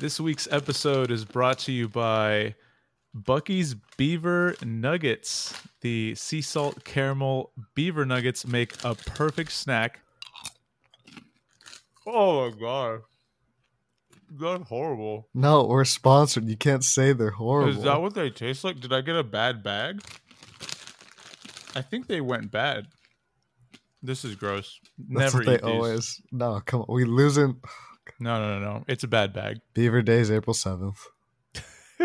This week's episode is brought to you by Buc-ee's Beaver Nuggets. The sea salt caramel beaver nuggets make a perfect snack. Oh my god. That's horrible. No, we're sponsored. You can't say they're horrible. Is that what they taste like? Did I get a bad bag? I think they went bad. This is gross. That's Never what they these. always. No, come on. We losing. No, no, no, no. It's a bad bag. Beaver Day is April seventh.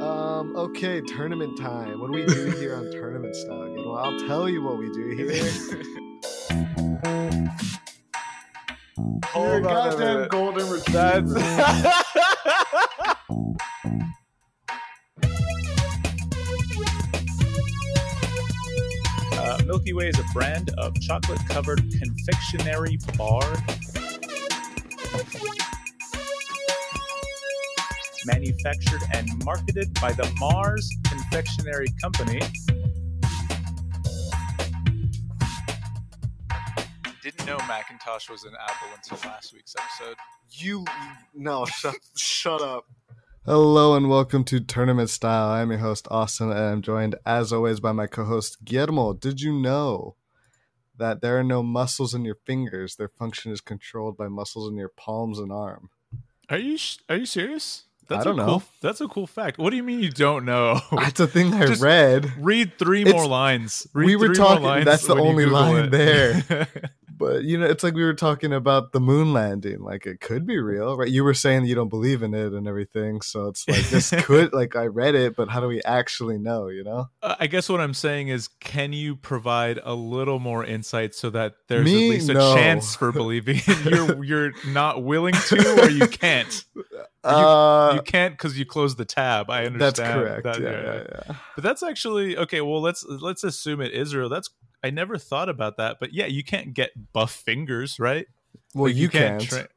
um. Okay, tournament time. What do we do here on tournament style? Again? Well, I'll tell you what we do here. Hold on a goddamn minute. golden retriever. Milky Way is a brand of chocolate covered confectionery bar. Manufactured and marketed by the Mars Confectionery Company. Didn't know Macintosh was an Apple until last week's episode. You no, shut shut up. Hello and welcome to Tournament Style. I'm your host Austin, and I'm joined as always by my co-host Guillermo. Did you know that there are no muscles in your fingers? Their function is controlled by muscles in your palms and arm. Are you sh- are you serious? I don't a know. Cool, that's a cool fact. What do you mean you don't know? That's a thing I Just- read. Read three It's- more lines. Read we were talking- that's the only Google line it. there. But you know, it's like we were talking about the moon landing. Like it could be real, right? You were saying you don't believe in it and everything. So it's like this could like I read it, but how do we actually know, you know? Uh, I guess what I'm saying is, can you provide a little more insight so that there's Me? at least a No. chance for believing? you're you're not willing to, or you can't. Uh you can't because you closed the tab. I understand. that's correct. that- yeah, yeah, yeah. But that's actually okay. Well, let's let's assume it is real. That's I never thought about that. But yeah, you can't get buff fingers, right? Well, Like, you, can't. tra-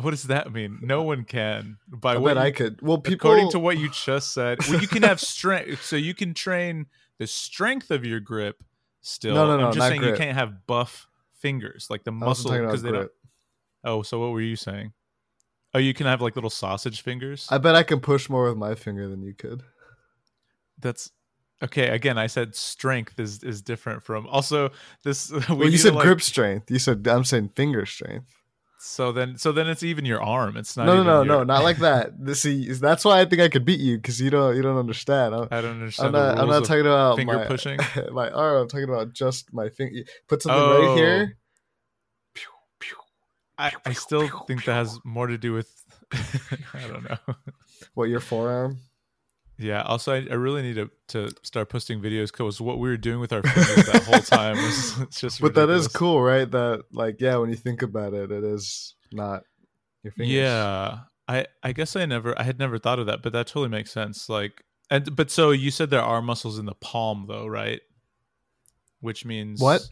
what does that mean? No one can. By I what bet I could. Well, people. according to what you just said, well, you can have strength. So you can train the strength of your grip. Still, No, no, no, I'm just saying you can't have buff fingers like the muscle because they don't. Oh, so what were you saying? Oh, you can have like little sausage fingers. I bet I can push more with my finger than you could. That's okay. Again, I said strength is is different from also this. We well, you said like- grip strength. You said I'm saying finger strength. So then, so then it's even your arm. It's not. No, no, no, your- no, not like that. This, see, that's why I think I could beat you because you don't, you don't understand. I'm, I don't understand. I'm not, I'm not talking about finger my, pushing. my arm. I'm talking about just my finger. Put something Oh. right here. I, I still think that has more to do with. I don't know. What your forearm? Yeah. Also, I, I really need to, to start posting videos because what we were doing with our fingers that whole time was it's just. But that is cool, right? That like, yeah, when you think about it, it is not your fingers. Yeah. I I guess I never I had never thought of that, but that totally makes sense. Like, and but so you said there are muscles in the palm, though, right? Which means What?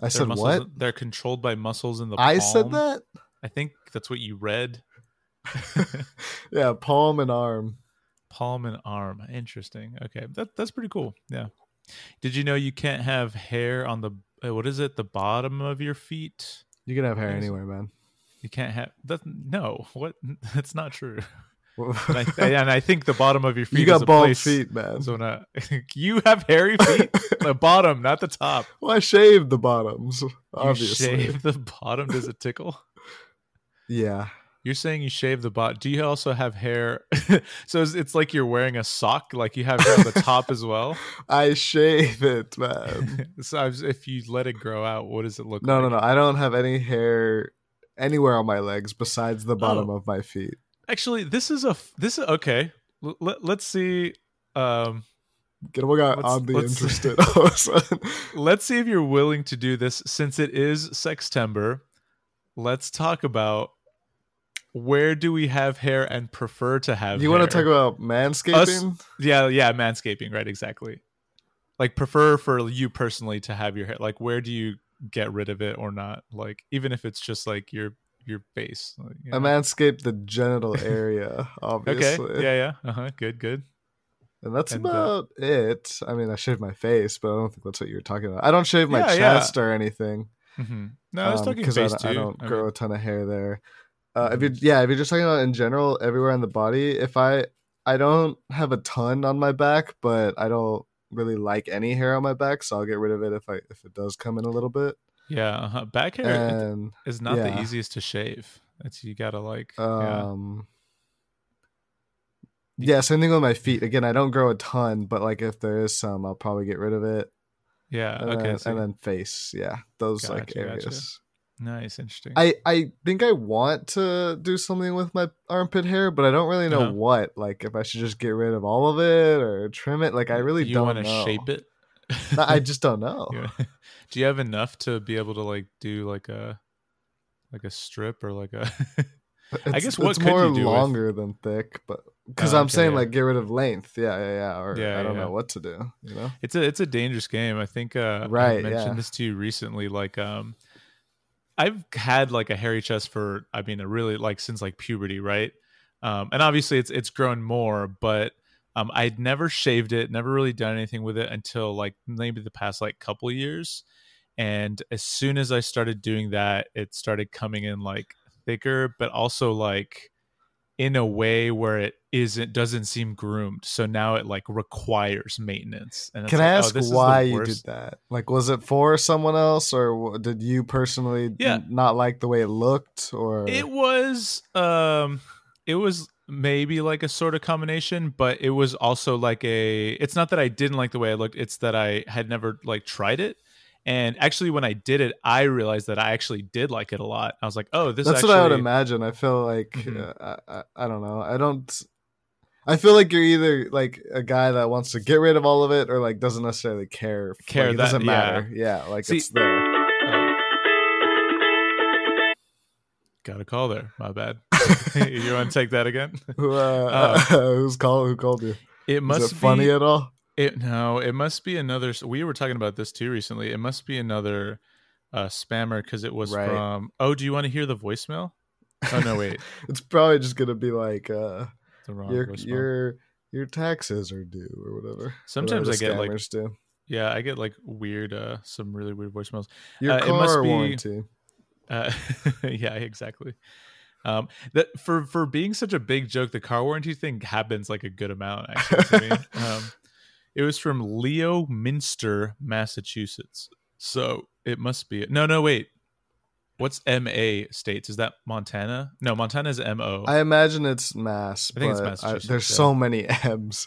I said muscles- what? They're controlled by muscles in the. I said that. I think that's what you read. Yeah, palm and arm. Palm and arm. Interesting. Okay, that that's pretty cool. Yeah. Did you know you can't have hair on the uh, what is it? The bottom of your feet. You can have hair anywhere, man. You can't have that. No, what? That's not true. And I, and I think the bottom of your feet. you got bald place- feet, man. So not, you have hairy feet. the bottom, not the top. Well, I shaved the bottoms, You obviously. shave the bottom. Does it tickle? Yeah. You're saying you shave the bottom. Do you also have hair? so it's, it's like you're wearing a sock. Like you have hair on the top as well. I shave it, man. so if you let it grow out, what does it look No, like? no, no. No. I don't have any hair anywhere on my legs besides the bottom Oh. of my feet. Actually, this is a this is okay. L- let, let's see. Um, Get what got Let's- oddly let's- interested all of a sudden. let's see if you're willing to do this since it is Sextember. Let's talk about where do we have hair and prefer to have. You want to talk about manscaping? Yeah, yeah, manscaping, right? Exactly. Like prefer for you personally to have your hair. Like where do you get rid of it or not? Like even if it's just like your your face. Like, you I know? manscape the genital area, Okay. obviously. Yeah, yeah. Uh huh. Good, good. And that's And, uh, about it. I mean, I shave my face, but I don't think that's what you were talking about. I don't shave my Yeah, yeah. chest or anything. Mm-hmm. No, I was um, talking face I, too. I don't I grow mean... a ton of hair there. Uh, if you yeah, if you're just talking about in general, everywhere on the body, if I I don't have a ton on my back, but I don't really like any hair on my back, so I'll get rid of it if I if it does come in a little bit. Yeah, uh-huh. back hair and, is not yeah. the easiest to shave. It's you gotta like. Um, yeah. yeah, same thing with my feet. Again, I don't grow a ton, but like if there is some, I'll probably get rid of it. Yeah. And okay. Then, and then face. Yeah, those gotcha, like areas. Gotcha. Nice, interesting. I I think I want to do something with my armpit hair, but I don't really know uh-huh. what. Like if I should just get rid of all of it or trim it. Like I really you don't You want to shape it. I just don't know. do you have enough to be able to like do like a like a strip or like a? I guess what it's more longer with? than thick, but because oh, I'm okay, saying yeah. like get rid of length, yeah, yeah, yeah, or yeah, I don't yeah. know what to do. You know, it's a it's a dangerous game. I think uh, right. I mentioned this to you recently. Like, um, I've had like a hairy chest for I mean, a really like since like puberty, right? Um, and obviously it's it's grown more, but um, I'd never shaved it, never really done anything with it until like maybe the past like couple years. And as soon as I started doing that, it started coming in like thicker, but also like in a way where it isn't doesn't seem groomed. So now it like requires maintenance. And can I ask oh, why you did that? Like, was it for someone else, or did you personally yeah. not like the way it looked? Or it was, um, it was maybe like a sort of combination, but it was also like a. It's not that I didn't like the way it looked; it's that I had never like tried it. And actually, when I did it, I realized that I actually did like it a lot. I was like, "Oh, this." That's actually... what I would imagine. I feel like mm-hmm. uh, I, I don't know. I don't. I feel like you're either like a guy that wants to get rid of all of it, or like doesn't necessarily care. Care like, that, doesn't matter. Yeah, yeah like See, it's there. Oh. Got a call there. My bad. you want to take that again? Who, uh, uh, who's called? Who called you? It must it be, funny at all. It no, it must be another. We were talking about this too recently. It must be another uh, spammer because it was right. from. Oh, do you want to hear the voicemail? Oh no, wait. it's probably just gonna be like uh, the wrong your voicemail. your your taxes are due or whatever. Sometimes whatever I get like do. yeah, I get like weird, uh, some really weird voicemails. Your uh, car it must be, warranty. Uh, yeah, exactly. Um, that for for being such a big joke, the car warranty thing happens like a good amount actually to me. Um, it was from Leominster, Massachusetts. So it must be no, no, wait. What's MA states? Is that Montana? No, Montana is MO. I imagine it's Mass. I think it's Massachusetts. I, there's yeah. so many M's.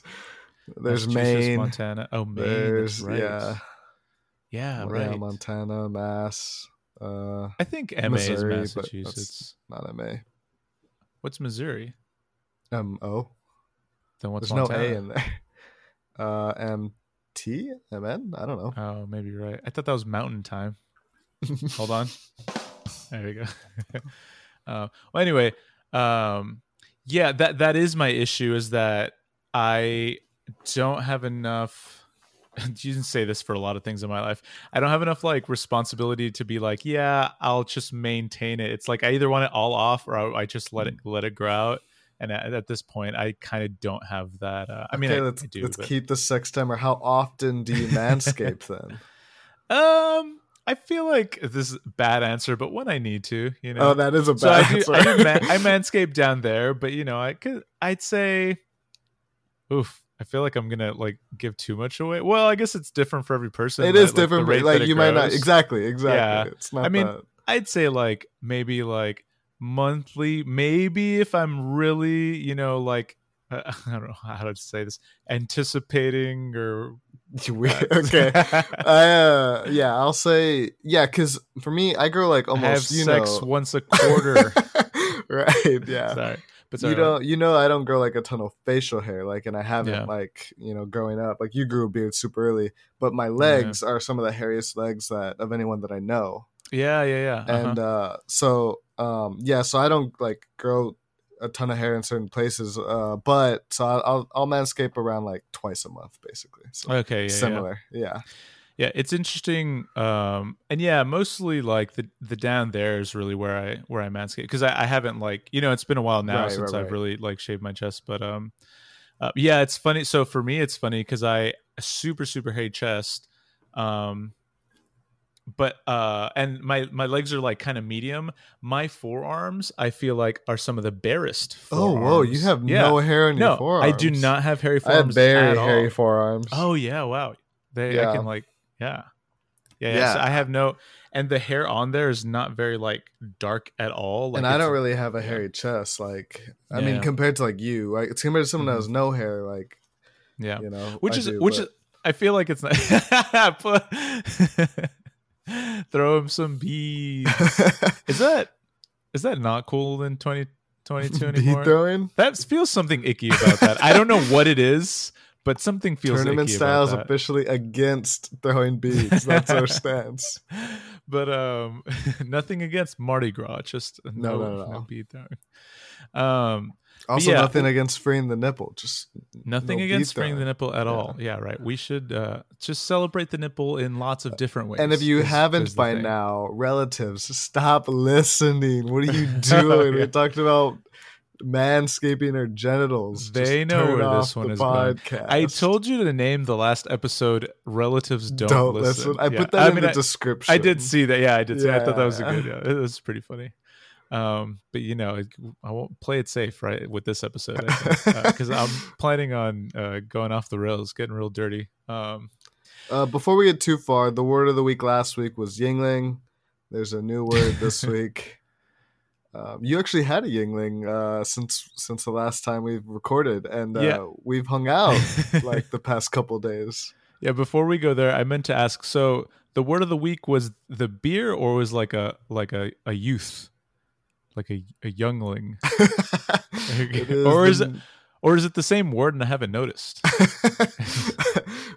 There's Maine, Montana. Oh, Maine. There's right. yeah, yeah, right. Yeah, Montana, Mass. Uh, I think MA Missouri, is Massachusetts. not MA. What's Missouri? M O. Then what's There's Montana? no A in there uh M T M N. I don't know. Oh, maybe you're right. I thought that was Mountain Time. Hold on. There we go. uh, well, anyway, um, yeah, that that is my issue. Is that I don't have enough. You can say this for a lot of things in my life. I don't have enough like responsibility to be like, yeah, I'll just maintain it. It's like I either want it all off or I, I just let it let it grow out and at, at this point i kind of don't have that uh, i mean okay, I, let's, I do, let's but... keep the Sextember how often do you manscape then um I feel like this is a bad answer, but when I need to, you know. Oh, that is a bad so I do, answer. I, do man, I manscape down there, but you know, I could, I'd say, oof. I feel like I'm gonna like give too much away. Well, I guess it's different for every person. It is different. Like, like you might not exactly, exactly. Yeah. It's not. I mean, that. I'd say like maybe like monthly. Maybe if i'm really you know like uh, i don't know how to say this anticipating or okay. I, uh, yeah i'll say yeah because for me i grow like almost you sex know once a quarter. Right yeah. Sorry but you don't you know i don't grow like a ton of facial hair like and i haven't yeah. like you know growing up. Like you grew a beard super early but my legs yeah. are some of the hairiest legs that of anyone that i know yeah yeah yeah uh-huh. and uh so um yeah so i don't like grow a ton of hair in certain places uh but so i'll i'll, I'll manscape around like twice a month basically so okay yeah, similar yeah. yeah yeah it's interesting um and yeah mostly like the the down there is really where i where i manscape because I, I haven't like you know it's been a while now right, since right, i've right. really like shaved my chest but um uh, yeah it's funny so for me it's funny because i super super hate chest um but uh and my my legs are like kind of medium my forearms i feel like are some of the barest forearms. oh whoa you have yeah. no hair on no, your forearms i do not have hairy forearms i have very hairy forearms oh yeah wow they yeah. i can like yeah yeah, yeah. yeah. So I have no and the hair on there is not very like dark at all. Like, and I don't really have a hairy chest. Like I yeah. mean, compared to like you, like it's compared to someone mm-hmm. that has no hair. Like yeah, you know, which I is do, which but... is I feel like it's not. Throw him some bees. is that is that not cool in 2022 anymore? throwing? That feels something icky about that. I don't know what it is but something feels icky. tournament styles officially against throwing beads. That's our stance. But um, nothing against Mardi Gras. Just no, no, no, no. no bead throwing. Um, also, yeah, nothing against freeing the nipple. Just nothing no against freeing the nipple at yeah. all. Yeah, right. We should uh, just celebrate the nipple in lots of different ways. And if you is, haven't is by now, relatives, stop listening. What are you doing? yeah. We talked about manscaping her genitals. They know where this one is podcast. going. I told you to name the last episode "Relatives Don't, don't listen. listen. I yeah. put that I in mean, the I, description. I did see that. Yeah, I did. See, yeah. I thought that was a good. Yeah, it was pretty funny. Um, but you know, I won't play it safe, right, with this episode because uh, I'm planning on uh, going off the rails, getting real dirty. Um, uh, before we get too far, the word of the week last week was Yuengling. There's a new word this week. Um, you actually had a Yuengling uh, since since the last time we've recorded, and uh, yeah. we've hung out like the past couple days. Yeah, before we go there, I meant to ask. So the word of the week was the beer, or was like a like a, a youth, like a a youngling, or is the... it or is it the same word and I haven't noticed? it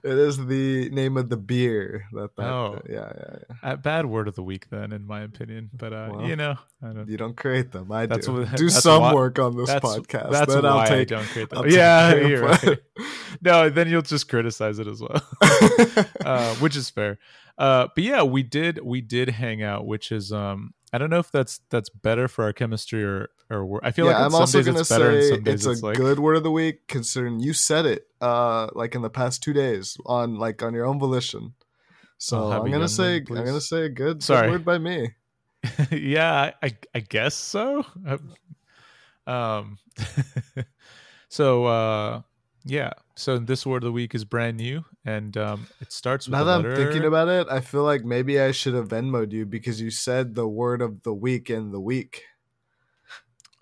is the name of the beer. That, that oh, yeah, yeah, yeah. A bad word of the week, then, in my opinion. But uh, well, you know, don't, you don't create them. I do. What, do some why, work on this that's, podcast. That's then why I'll take, I don't create them. yeah, you're right. no, then you'll just criticize it as well, uh, which is fair. Uh, but yeah, we did we did hang out, which is um I don't know if that's that's better for our chemistry or or I feel yeah, like I'm also gonna say it's, it's a like... good word of the week considering you said it uh like in the past two days on like on your own volition. So I'm gonna say I'm gonna say a good, Sorry. good word by me. yeah, I I guess so. Um, so uh yeah. So this word of the week is brand new, and um, it starts. With now that I'm thinking about it, I feel like maybe I should have Venmoed you because you said the word of the week in the week.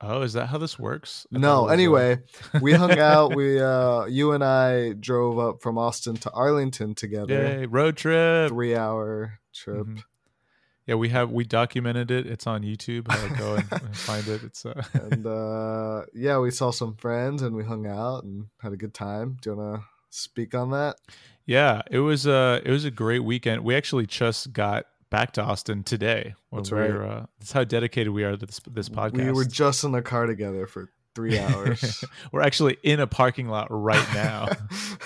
Oh, is that how this works? no. Anyway, we hung out. We, uh, you and I drove up from Austin to Arlington together. Yay, road trip. Three hour trip. Mm-hmm. Yeah, we have we documented it. It's on YouTube. Go and find it. It's uh... and uh, yeah, we saw some friends and we hung out and had a good time. Do you want to speak on that? Yeah, it was uh it was a great weekend. We actually just got back to Austin today. That's right. Uh, that's how dedicated we are to this this podcast. We were just in the car together for three hours. we're actually in a parking lot right now.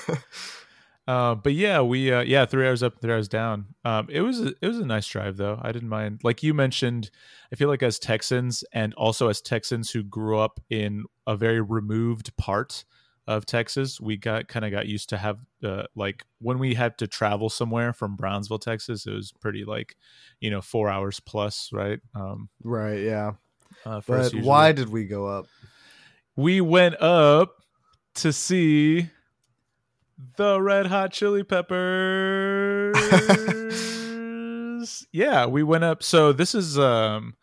Uh, but yeah, we uh, yeah three hours up, three hours down. Um, it was a, it was a nice drive though. I didn't mind. Like you mentioned, I feel like as Texans and also as Texans who grew up in a very removed part of Texas, we got kind of got used to have uh, like when we had to travel somewhere from Brownsville, Texas, it was pretty like you know four hours plus, right? Um, right. Yeah. Uh, but why did we go up? We went up to see the Red Hot Chili Peppers. yeah, we went up. So this is um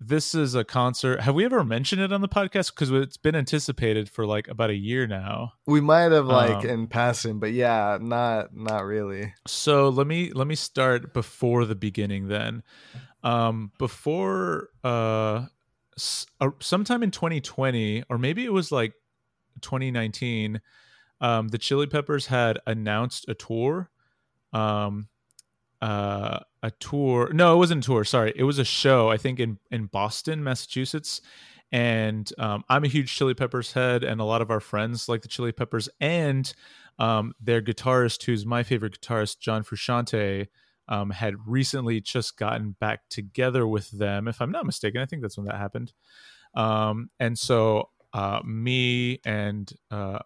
this is a concert. Have we ever mentioned it on the podcast? Because it's been anticipated for like about a year now. We might have like um, in passing, but yeah, not not really. So let me let me start before the beginning then. Um, before uh, uh sometime in 2020, or maybe it was like 2019 um, the Chili Peppers had announced a tour. Um, uh, a tour. No, it wasn't a tour. Sorry, it was a show. I think in in Boston, Massachusetts. And um, I'm a huge Chili Peppers head, and a lot of our friends like the Chili Peppers. And um, their guitarist, who's my favorite guitarist, John Frusciante, um, had recently just gotten back together with them. If I'm not mistaken, I think that's when that happened. Um, and so uh, me and uh,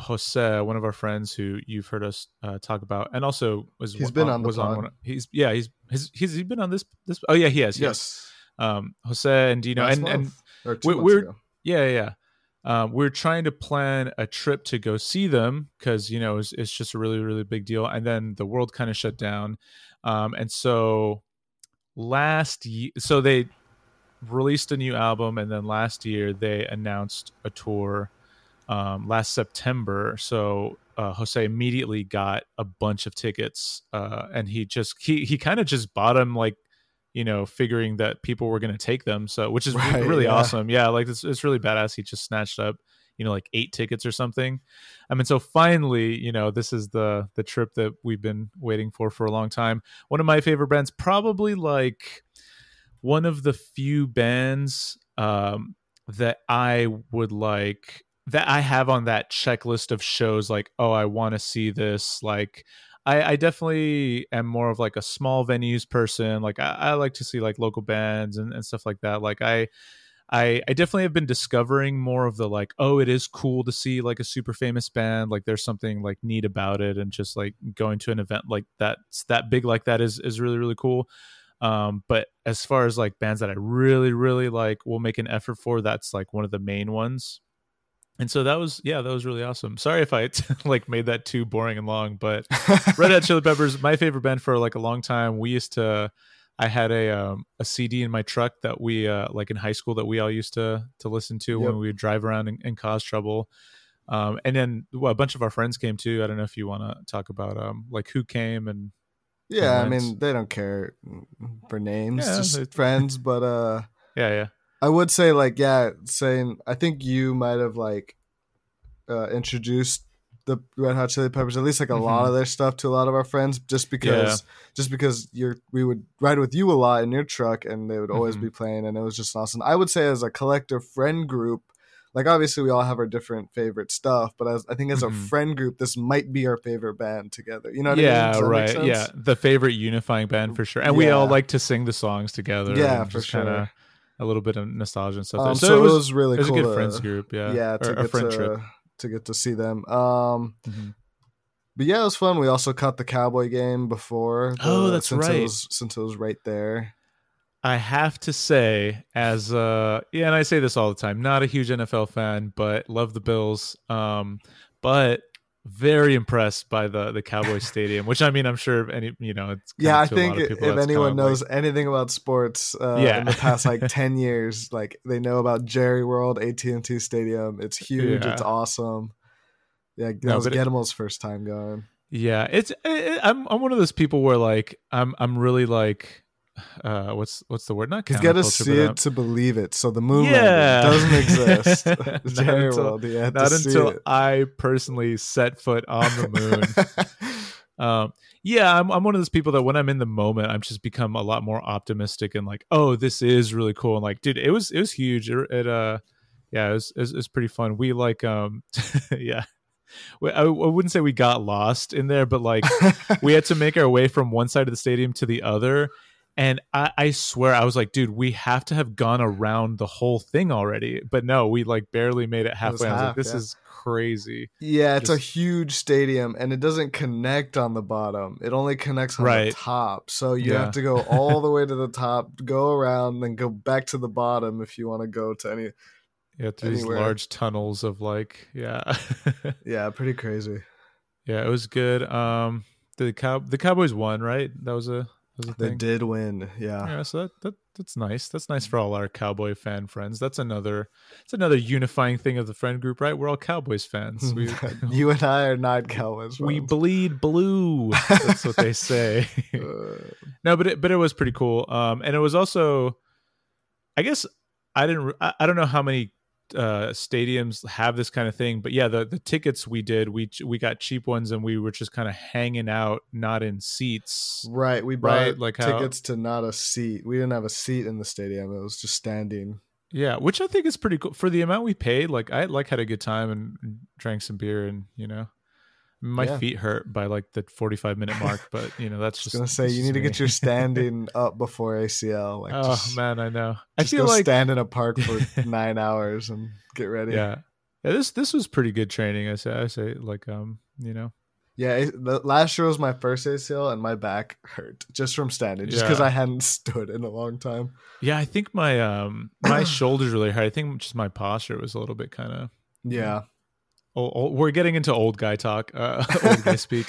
Jose, one of our friends who you've heard us uh, talk about, and also was he's been on, was on one. He's yeah, he's he's he's he been on this this. Oh yeah, he has. Yes. yes. Um, Jose and Dino and and we, we're yeah yeah. Um, we're trying to plan a trip to go see them because you know it's, it's, just a really really big deal, and then the world kind of shut down, um, and so last year, so they released a new album, and then last year they announced a tour um, last September. So uh, Jose immediately got a bunch of tickets, uh, and he just he he kind of just bought them like you know figuring that people were going to take them. So which is right, really yeah. awesome. Yeah, like it's it's really badass. He just snatched up you know like eight tickets or something. I mean, so finally, you know, this is the the trip that we've been waiting for for a long time. One of my favorite bands, probably like one of the few bands um, that I would like that I have on that checklist of shows like, oh, I want to see this. Like, I, I, definitely am more of like a small venues person. Like, I, I like to see like local bands and, and stuff like that. Like, I, I, I definitely have been discovering more of the like, oh, it is cool to see like a super famous band. Like, there's something like neat about it, and just like going to an event like that's that big like that is is really really cool. Um, but as far as like bands that I really really like, will make an effort for, that's like one of the main ones and so that was yeah that was really awesome. Sorry if i like made that too boring and long but red hot chili peppers my favorite band for like a long time. We used to i had a um, a cd in my truck that we uh like in high school that we all used to to listen to yep. when we would drive around and, and cause trouble. Um and then well, a bunch of our friends came too. I don't know if you want to talk about um like who came and yeah i mean they don't care for names yeah, just friends but uh yeah yeah I would say like yeah, saying I think you might have like uh, introduced the Red Hot Chili Peppers, at least like a mm-hmm. lot of their stuff to a lot of our friends, just because yeah. just because you're we would ride with you a lot in your truck, and they would always mm-hmm. be playing, and it was just awesome. I would say as a collective friend group, like obviously we all have our different favorite stuff, but as I think as mm-hmm. a friend group, this might be our favorite band together. You know? yeah, I mean? Yeah, right. Yeah, the favorite unifying band for sure, and yeah. we all like to sing the songs together. Yeah, for sure. Kinda, a little bit of nostalgia and stuff. Um, so, so, it was, was really it was cool a good to, friends group. Yeah, yeah, to or, get friend to, trip. to get to see them. Um, mm-hmm. But yeah, it was fun. We also caught the Cowboy game before. The, oh, that's since right. It was, since it was right there. I have to say, as uh, yeah, and I say this all the time, not a huge NFL fan, but love the Bills. Um, but very impressed by the the Cowboys Stadium, which I mean, I'm sure any you know, it's yeah. I think if anyone knows like, anything about sports, uh, yeah. in the past like ten years, like they know about Jerry World, AT and T Stadium. It's huge. Yeah. It's awesome. Yeah, that no, was Guillermo's first time going. Yeah, it's it, I'm I'm one of those people where like I'm I'm really like uh what's what's the word? Not you got to see it to believe it. So the moon yeah. doesn't exist. Not until, not until i personally set foot on the moon. Um yeah I'm, I'm one of those people that when i'm in the moment i've just become a lot more optimistic and like oh this is really cool. And like dude it was it was huge. It, it uh yeah it was, it was, it was pretty fun. We like um yeah. I, wouldn't say we got lost in there, but like we had to make our way from one side of the stadium to the other, and I, I, swear, I was like, dude, we have to have gone around the whole thing already. But no, we like barely made it halfway. It half, I was like, this yeah. is crazy. Yeah, it's Just... a huge stadium and it doesn't connect on the bottom. It only connects on right. the top. So you yeah. have to go all the way to the top, go around, then go back to the bottom if you want to go to any. Yeah, through these large tunnels of like, yeah. yeah, pretty crazy. Yeah, it was good. Um the cow the Cowboys won, right? That was a they did win, yeah. Yeah, so that, that that's nice. That's nice for all our cowboy fan friends. That's another it's another unifying thing of the friend group, right? We're all Cowboys fans. We, you and I are not Cowboys. Fans. We bleed blue. That's what they say. no, but it but it was pretty cool. Um, and it was also, I guess I didn't. I, I don't know how many uh, stadiums have this kind of thing. But yeah, the the tickets we did, we we got cheap ones, and we were just kind of hanging out, not in seats. Right, we bought right? like tickets how, to not a seat. We didn't have a seat in the stadium; it was just standing. Yeah, which I think is pretty cool for the amount we paid. Like I like had a good time and drank some beer, and you know, my yeah. feet hurt by like the 45 minute mark but you know that's just gonna say you need me. to get your standing up before acl like oh just, man i know i feel like stand in a park for nine hours and get ready yeah Yeah, this this was pretty good training. I say, I say, like, um, you know, yeah, it, the last year was my first ACL, and my back hurt just from standing, just because yeah. I hadn't stood in a long time. Yeah, I think my um my shoulders really hurt. I think just my posture was a little bit kind of yeah. Oh, oh, we're getting into old guy talk, uh, old guy speak.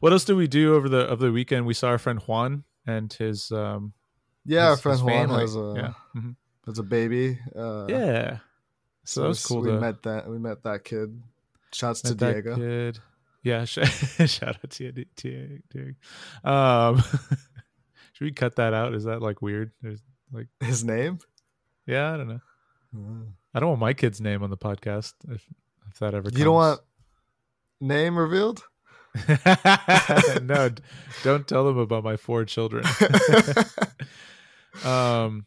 What else did we do over the over the weekend? We saw our friend Juan and his um yeah, his, our friend Juan family. has a yeah. Mm-hmm. has a baby. Uh, yeah, so, so that was cool. We to, met that we met that kid. Shouts to Diego. Kid. Yeah, sh- shout out to you, Diego. Um, should we cut that out? Is that like weird? There's like his name? Yeah, I don't know. Mm. I don't want my kid's name on the podcast if if that ever. Comes. You don't want name revealed? no, don't tell them about my four children. um,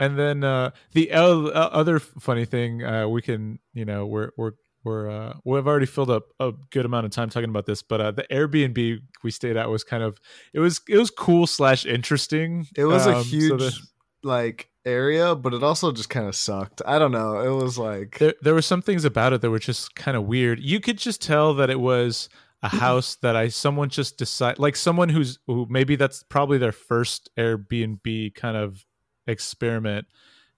and then uh, the other funny thing uh, we can, you know, we're we're we're uh, we've already filled up a good amount of time talking about this, but uh, the Airbnb we stayed at was kind of it was it was cool slash interesting. It was um, a huge so like area, but it also just kind of sucked. I don't know. It was like there there were some things about it that were just kind of weird. You could just tell that it was a house that I someone just decide like someone who's who maybe that's probably their first Airbnb kind of experiment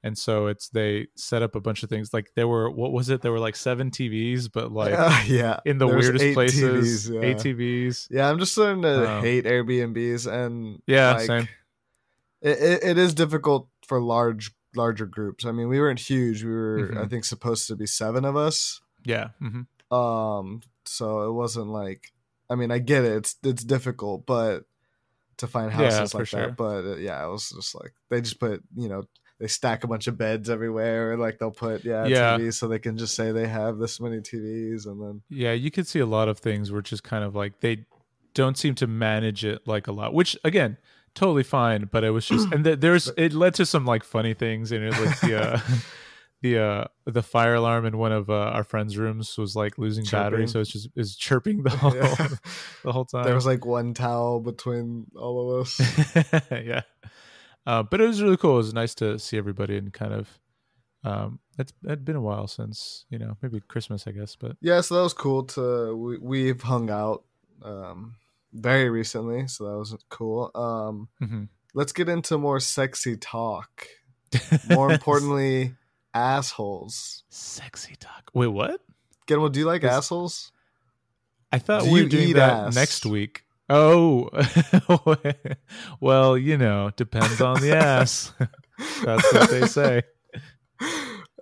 and so it's they set up a bunch of things like there were what was it there were like seven tvs but like uh, yeah in the weirdest places TVs, yeah. tvs yeah i'm just starting to um, hate airbnbs and yeah like, same it, it, it is difficult for large larger groups i mean we weren't huge we were mm-hmm. i think supposed to be seven of us yeah mm-hmm. um so it wasn't like i mean i get it it's it's difficult but to find houses yeah, like sure. that but uh, yeah it was just like they just put you know they stack a bunch of beds everywhere like they'll put yeah, yeah. TVs so they can just say they have this many TVs and then yeah you could see a lot of things where just kind of like they don't seem to manage it like a lot which again totally fine but it was just and th- there's it led to some like funny things and it like the uh the uh the fire alarm in one of uh, our friends rooms was like losing chirping. battery so it's just is chirping the whole yeah. the whole time there was like one towel between all of us yeah uh, but it was really cool. It was nice to see everybody and kind of. Um, it's it had been a while since you know maybe Christmas, I guess. But yeah, so that was cool to we we've hung out um, very recently, so that was cool. Um, mm-hmm. Let's get into more sexy talk. More importantly, assholes. Sexy talk. Wait, what? Genwell, do you like assholes? I thought do we were doing that ass? next week. Oh, well, you know, depends on the ass. That's what they say.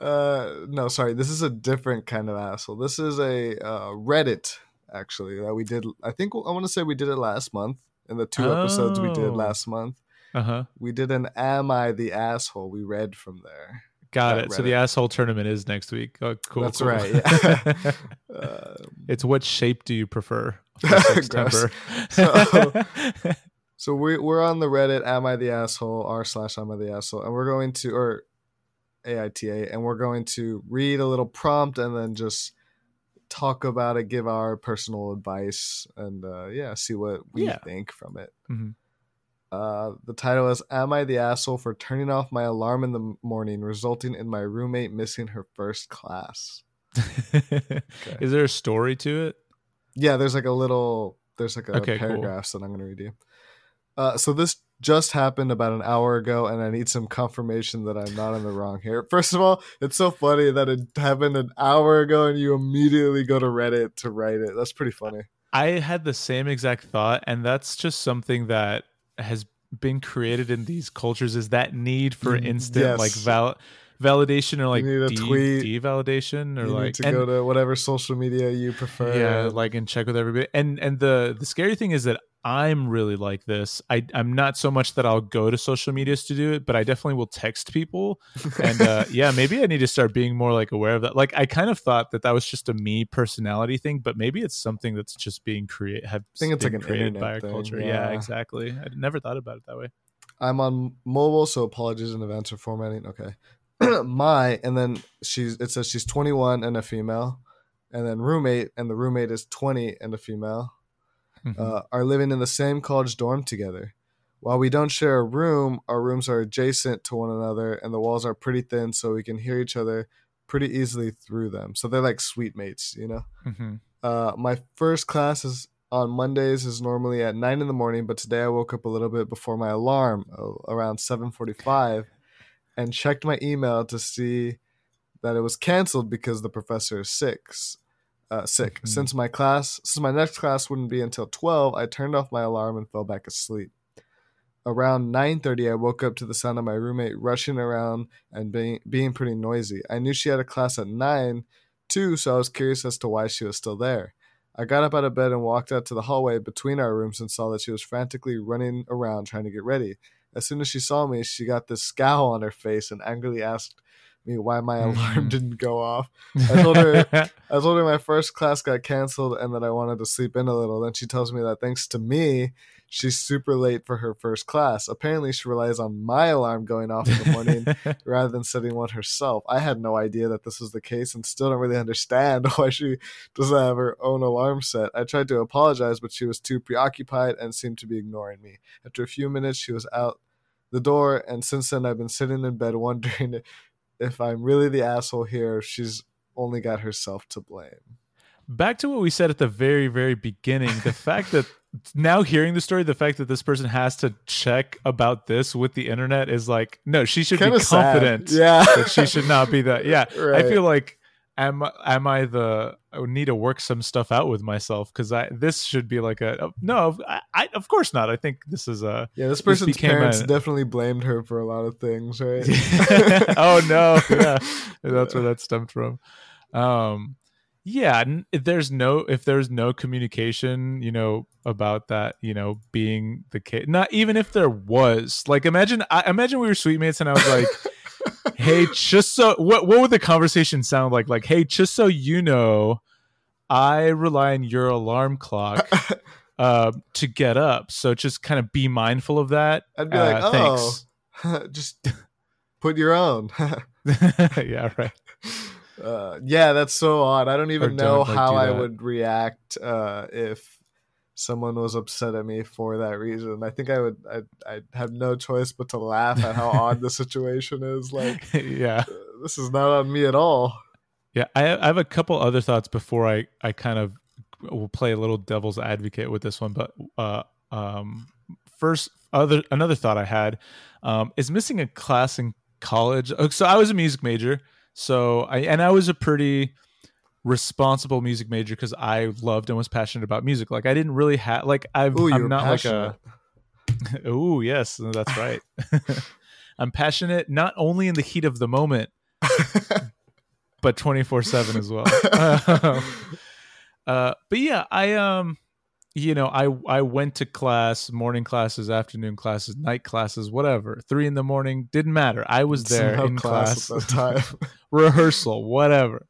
Uh, no, sorry. This is a different kind of asshole. This is a uh, Reddit actually that we did. I think I want to say we did it last month in the two oh. episodes we did oh. last month. Uh huh. We did an "Am I the asshole?" We read from there. Got it. Reddit. So the asshole tournament is next week. Oh, cool. That's cool. right. Yeah. um, it's what shape do you prefer? September. so, so we we're on the Reddit. Am I the asshole? R slash Am I the asshole? And we're going to or AITA, and we're going to read a little prompt and then just talk about it, give our personal advice, and uh, yeah, see what we yeah. think from it. Mm-hmm. Uh, the title is Am I the Asshole for Turning Off My Alarm in the Morning, resulting in my roommate missing her first class? okay. Is there a story to it? Yeah, there's like a little, there's like a okay, paragraph cool. that I'm going to read you. Uh, so this just happened about an hour ago, and I need some confirmation that I'm not in the wrong here. First of all, it's so funny that it happened an hour ago, and you immediately go to Reddit to write it. That's pretty funny. I had the same exact thought, and that's just something that has been created in these cultures is that need for mm, instant yes. like val- validation or like de- tweet. devalidation or you like to and, go to whatever social media you prefer yeah like and check with everybody and and the the scary thing is that I'm really like this. I, I'm not so much that I'll go to social medias to do it, but I definitely will text people. And uh, yeah, maybe I need to start being more like aware of that. Like I kind of thought that that was just a me personality thing, but maybe it's something that's just being created. Have I think it's like an created by our thing, culture. Yeah. yeah, exactly. I never thought about it that way. I'm on mobile, so apologies in advance for formatting. Okay, my and then she's it says she's 21 and a female, and then roommate and the roommate is 20 and a female mm-hmm. uh, are living in the same college dorm together. While we don't share a room, our rooms are adjacent to one another and the walls are pretty thin so we can hear each other pretty easily through them. So they're like suite mates, you know. Mm-hmm. Uh, my first class is on Mondays is normally at nine in the morning, but today I woke up a little bit before my alarm, uh, around seven forty-five, and checked my email to see that it was canceled because the professor is sick. Uh, sick. Mm-hmm. Since my class, since my next class wouldn't be until twelve, I turned off my alarm and fell back asleep around 9:30 I woke up to the sound of my roommate rushing around and being being pretty noisy. I knew she had a class at 9 too, so I was curious as to why she was still there. I got up out of bed and walked out to the hallway between our rooms and saw that she was frantically running around trying to get ready. As soon as she saw me, she got this scowl on her face and angrily asked me why my alarm mm-hmm. didn't go off. I told her I told her my first class got canceled and that I wanted to sleep in a little. Then she tells me that thanks to me, she's super late for her first class. Apparently, she relies on my alarm going off in the morning rather than setting one herself. I had no idea that this was the case and still don't really understand why she doesn't have her own alarm set. I tried to apologize, but she was too preoccupied and seemed to be ignoring me. After a few minutes, she was out the door, and since then, I've been sitting in bed wondering if I'm really the asshole here. She's only got herself to blame back to what we said at the very very beginning the fact that now hearing the story the fact that this person has to check about this with the internet is like no she should Kinda be confident sad. yeah that she should not be that yeah right. i feel like am am i the I need to work some stuff out with myself because I this should be like a no I, I, of course not. I think this is a yeah this person's this parents a, definitely blamed her for a lot of things right? Oh no. Yeah. That's where that stemmed from. Um yeah if there's no if there's no communication you know about that you know being the case not even if there was like imagine i imagine we were suite mates and i was like hey just so what what would the conversation sound like? Like hey just so you know i rely on your alarm clock uh, to get up. So just kind of be mindful of that. I'd be uh, like oh. Just put your own. Yeah right. Uh, yeah, that's so odd. I don't even know don't, like, how I would react uh, if someone was upset at me for that reason. I think I would. I I have no choice but to laugh at how odd the situation is. Like, yeah, uh, this is not on me at all. Yeah, I, I have a couple other thoughts before I I kind of will play a little devil's advocate with this one. But uh, um, first, other another thought I had um, is missing a class in college. Uh, so I was a music major. So I and I was a pretty responsible music major because I loved and was passionate about music. Like I didn't really have like i am not passionate. like a Oh yes, that's right. I'm passionate not only in the heat of the moment, but 24 seven as well. uh, but yeah, I um you know, I I went to class, morning classes, afternoon classes, night classes, whatever. Three in the morning didn't matter. I was there in class, class time, rehearsal, whatever.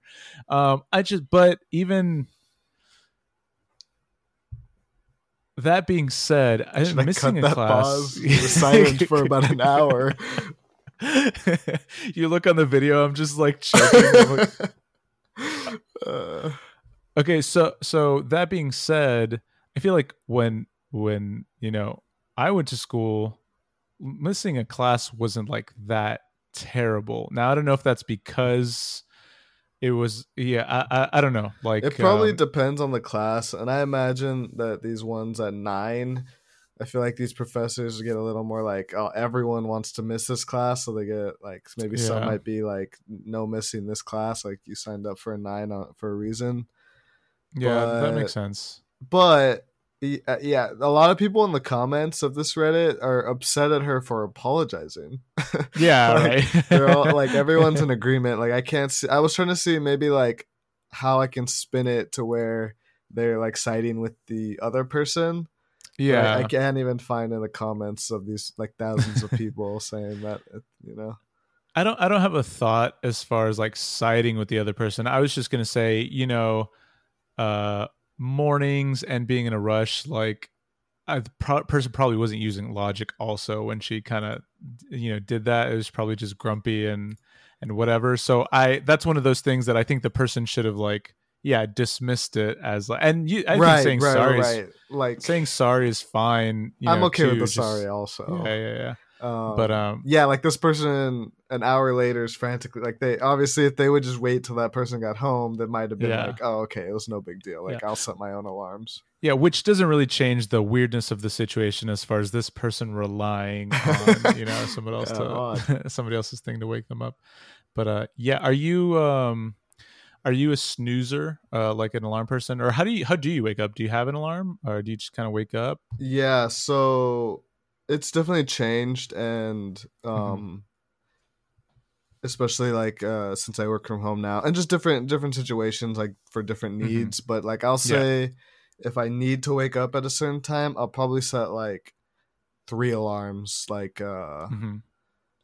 Um, I just, but even that being said, I am missing a class. silent for about an hour. you look on the video. I'm just like choking. uh, okay, so so that being said I feel like when when you know I went to school, missing a class wasn't like that terrible. Now I don't know if that's because it was yeah I I, I don't know like it probably um, depends on the class, and I imagine that these ones at nine. I feel like these professors get a little more like, oh, everyone wants to miss this class, so they get like maybe yeah. some might be like, no missing this class, like you signed up for a nine on, for a reason. Yeah, but, that makes sense but uh, yeah, a lot of people in the comments of this Reddit are upset at her for apologizing. Yeah, like, right. they're all like everyone's in agreement. Like I can't see. I was trying to see maybe like how I can spin it to where they're like siding with the other person. Yeah, I can't even find in the comments of these like thousands of people saying that. You know. I don't. I don't have a thought as far as like siding with the other person. I was just gonna say, you know, uh, mornings and being in a rush like I, the pro- person probably wasn't using logic also when she kind of you know did that. It was probably just grumpy and and whatever. So i that's one of those things that i think the person should have like yeah dismissed it as like and you i right, think saying right, sorry right. Is, like saying sorry is fine i'm know, okay too, with the just, sorry also. Yeah yeah yeah Um, but um, yeah, like this person an hour later is frantically like they obviously if they would just wait till that person got home, that might have been yeah. like, oh, okay, it was no big deal. Like yeah. I'll set my own alarms. Yeah, which doesn't really change the weirdness of the situation as far as this person relying on you know somebody else yeah, to somebody else's thing to wake them up. But uh, yeah, are you um, are you a snoozer, uh, like an alarm person, or how do you how do you wake up? Do you have an alarm, or do you just kind of wake up? Yeah, so it's definitely changed and mm-hmm. um mm-hmm. especially like uh since I work from home now and just different different situations like for different mm-hmm. needs mm-hmm. but like I'll say yeah. if I need to wake up at a certain time I'll probably set like three alarms like uh mm-hmm.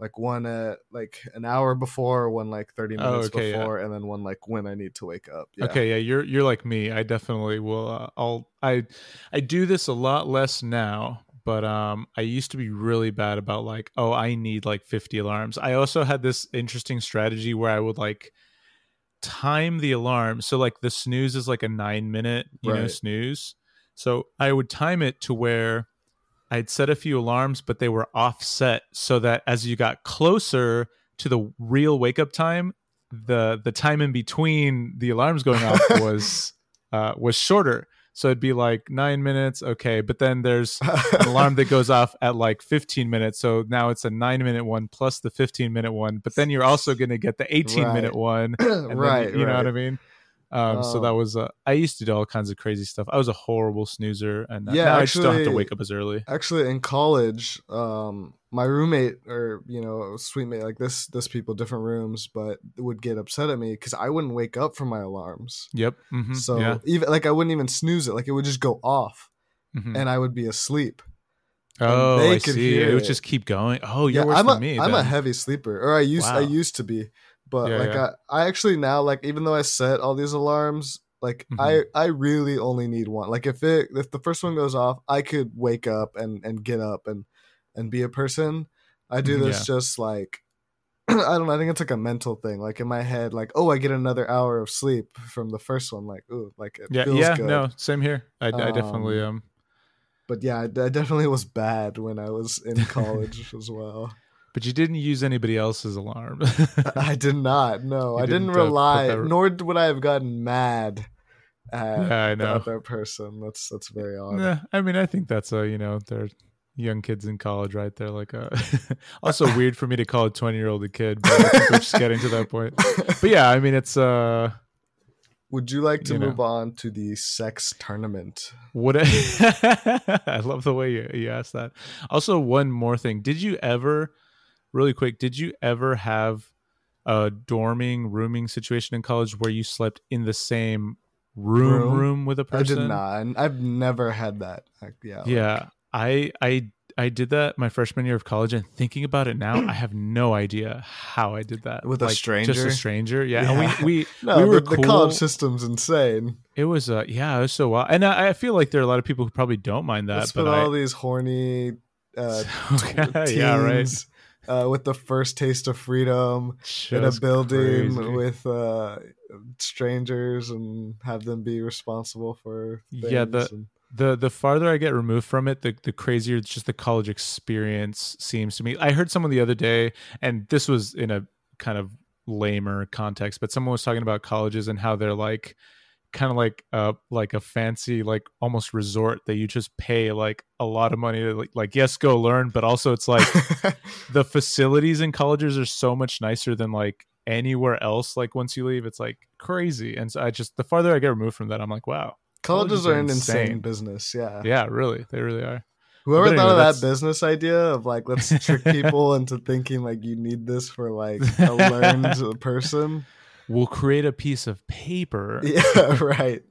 like one at like an hour before one like 30 minutes oh, okay, before yeah. and then one like when I need to wake up yeah. okay yeah you're you're like me I definitely will uh, I'll I I do this a lot less now but um I used to be really bad about like oh I need like 50 alarms. I also had this interesting strategy where I would like time the alarm so like the snooze is like a 9 minute, you right. know, snooze. So I would time it to where I'd set a few alarms but they were offset so that as you got closer to the real wake up time, the the time in between the alarms going off was uh was shorter. So it'd be like nine minutes, okay. But then there's an alarm that goes off at like 15 minutes. So now it's a nine minute one plus the 15 minute one. But then you're also going to get the 18 right. minute one. right. Then, you right. know what I mean? Um, So that oh. was uh, I used to do all kinds of crazy stuff. I was a horrible snoozer, and yeah, now actually, I just don't have to wake up as early. Actually, in college, um, my roommate or you know suite mate like this this people different rooms, but would get upset at me because I wouldn't wake up from my alarms. Yep. Mm-hmm. So yeah. even like I wouldn't even snooze it; like it would just go off, mm-hmm. and I would be asleep. Oh, I see. It would just keep going. Oh, you're yeah, worse I'm than a, me. I'm a heavy sleeper, or I used wow. I used to be, but yeah, like yeah. I I actually now like even though I set all these alarms, like mm-hmm. I I really only need one. Like if it if the first one goes off, I could wake up and and get up and and be a person. I do mm-hmm, this yeah. just like I don't know. I think it's like a mental thing. Like in my head, like oh, I get another hour of sleep from the first one. Like ooh, like it yeah, feels yeah. Good. No, same here. I, um, I definitely um, um. But yeah, I, I definitely was bad when I was in college as well. But you didn't use anybody else's alarm. I did not. No, you I didn't, didn't uh, rely. That... Nor would I have gotten mad at yeah, I know. that person. That's that's very odd. Yeah, I mean, I think that's a you know they're young kids in college, right? They're like a also weird for me to call a twenty year old a kid, but I think we're just getting to that point. But yeah, I mean, it's uh. Would you like to you move know. on to the sex tournament? Would I? I love the way you, you asked that. Also, one more thing: Did you ever? Really quick, did you ever have a dorming rooming situation in college where you slept in the same room room, room with a person? I did not. I've never had that. Like, yeah. Yeah. Like... I I I did that my freshman year of college, and thinking about it now, I have no idea how I did that with like, a stranger. Just a stranger, yeah. yeah. we we, no, we were the, cool. the, college system's insane. It was uh yeah, it was so wild, and I, I, feel like there are a lot of people who probably don't mind that. But put all these horny uh, yeah, right uh, with the first taste of freedom Just in a building crazy. with uh, strangers and have them be responsible for yeah the and... the the farther I get removed from it, the the crazier it's just the college experience seems to me. I heard someone the other day, and this was in a kind of lamer context, but someone was talking about colleges and how they're like kind of like uh like a fancy like almost resort that you just pay like a lot of money to like, like yes go learn but also it's like the facilities in colleges are so much nicer than like anywhere else like once you leave it's like crazy. And so i just the farther i get removed from that i'm like wow colleges, colleges are, an insane. insane. business yeah. Yeah really they really are. Whoever anyway, thought of that business idea of like let's trick people into thinking like you need this for like a learned person we'll create a piece of paper. Yeah, right.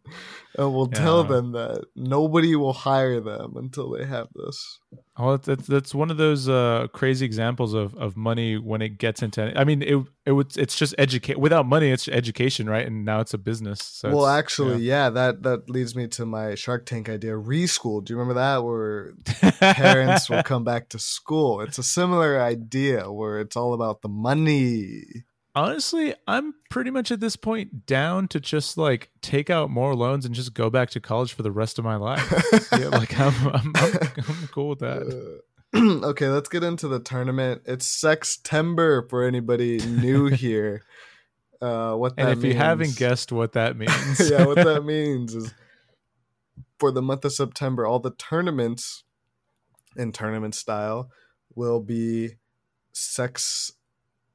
And we'll yeah. tell them that nobody will hire them until they have this. Well, that's that's one of those uh, crazy examples of, of money when it gets into. I mean, it it would it's just educate without money. It's education, right? And now it's a business. So well, actually, yeah. yeah. that that leads me to my Shark Tank idea. Reschool. Do you remember that? Where parents will come back to school. It's a similar idea where it's all about the money honestly, I'm pretty much at this point down to just like take out more loans and just go back to college for the rest of my life. yeah, like I'm, I'm, I'm, I'm, cool with that. okay, let's get into the tournament. It's Sextember for anybody new here. Uh, what and if means. you haven't guessed what that means, yeah, what that means is for the month of September, all the tournaments in tournament style will be sex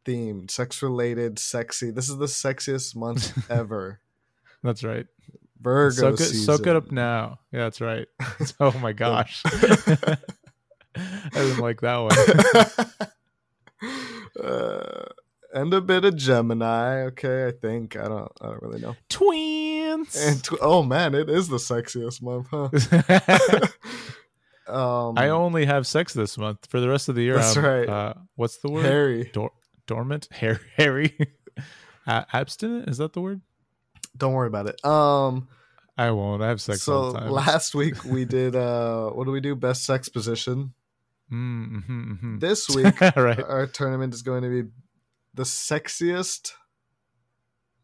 themed, sex related, sexy. This is the sexiest month ever. That's right. Virgo soak it, soak it up now. Yeah, that's right. oh my gosh. I didn't like that one. Uh, and a bit of Gemini. Okay, I think I don't. I don't really know. Twins. And tw- oh man, it is the sexiest month, huh? um, I only have sex this month. For the rest of the year, that's I'm, right. Uh, what's the word? Harry. Dor- dormant. Harry. Harry. abstinent. Is that the word? Don't worry about it. Um, I won't. I have sex. So last week we did. uh What do we do? Best sex position. Mm-hmm, mm-hmm. This week, right. our tournament is going to be the sexiest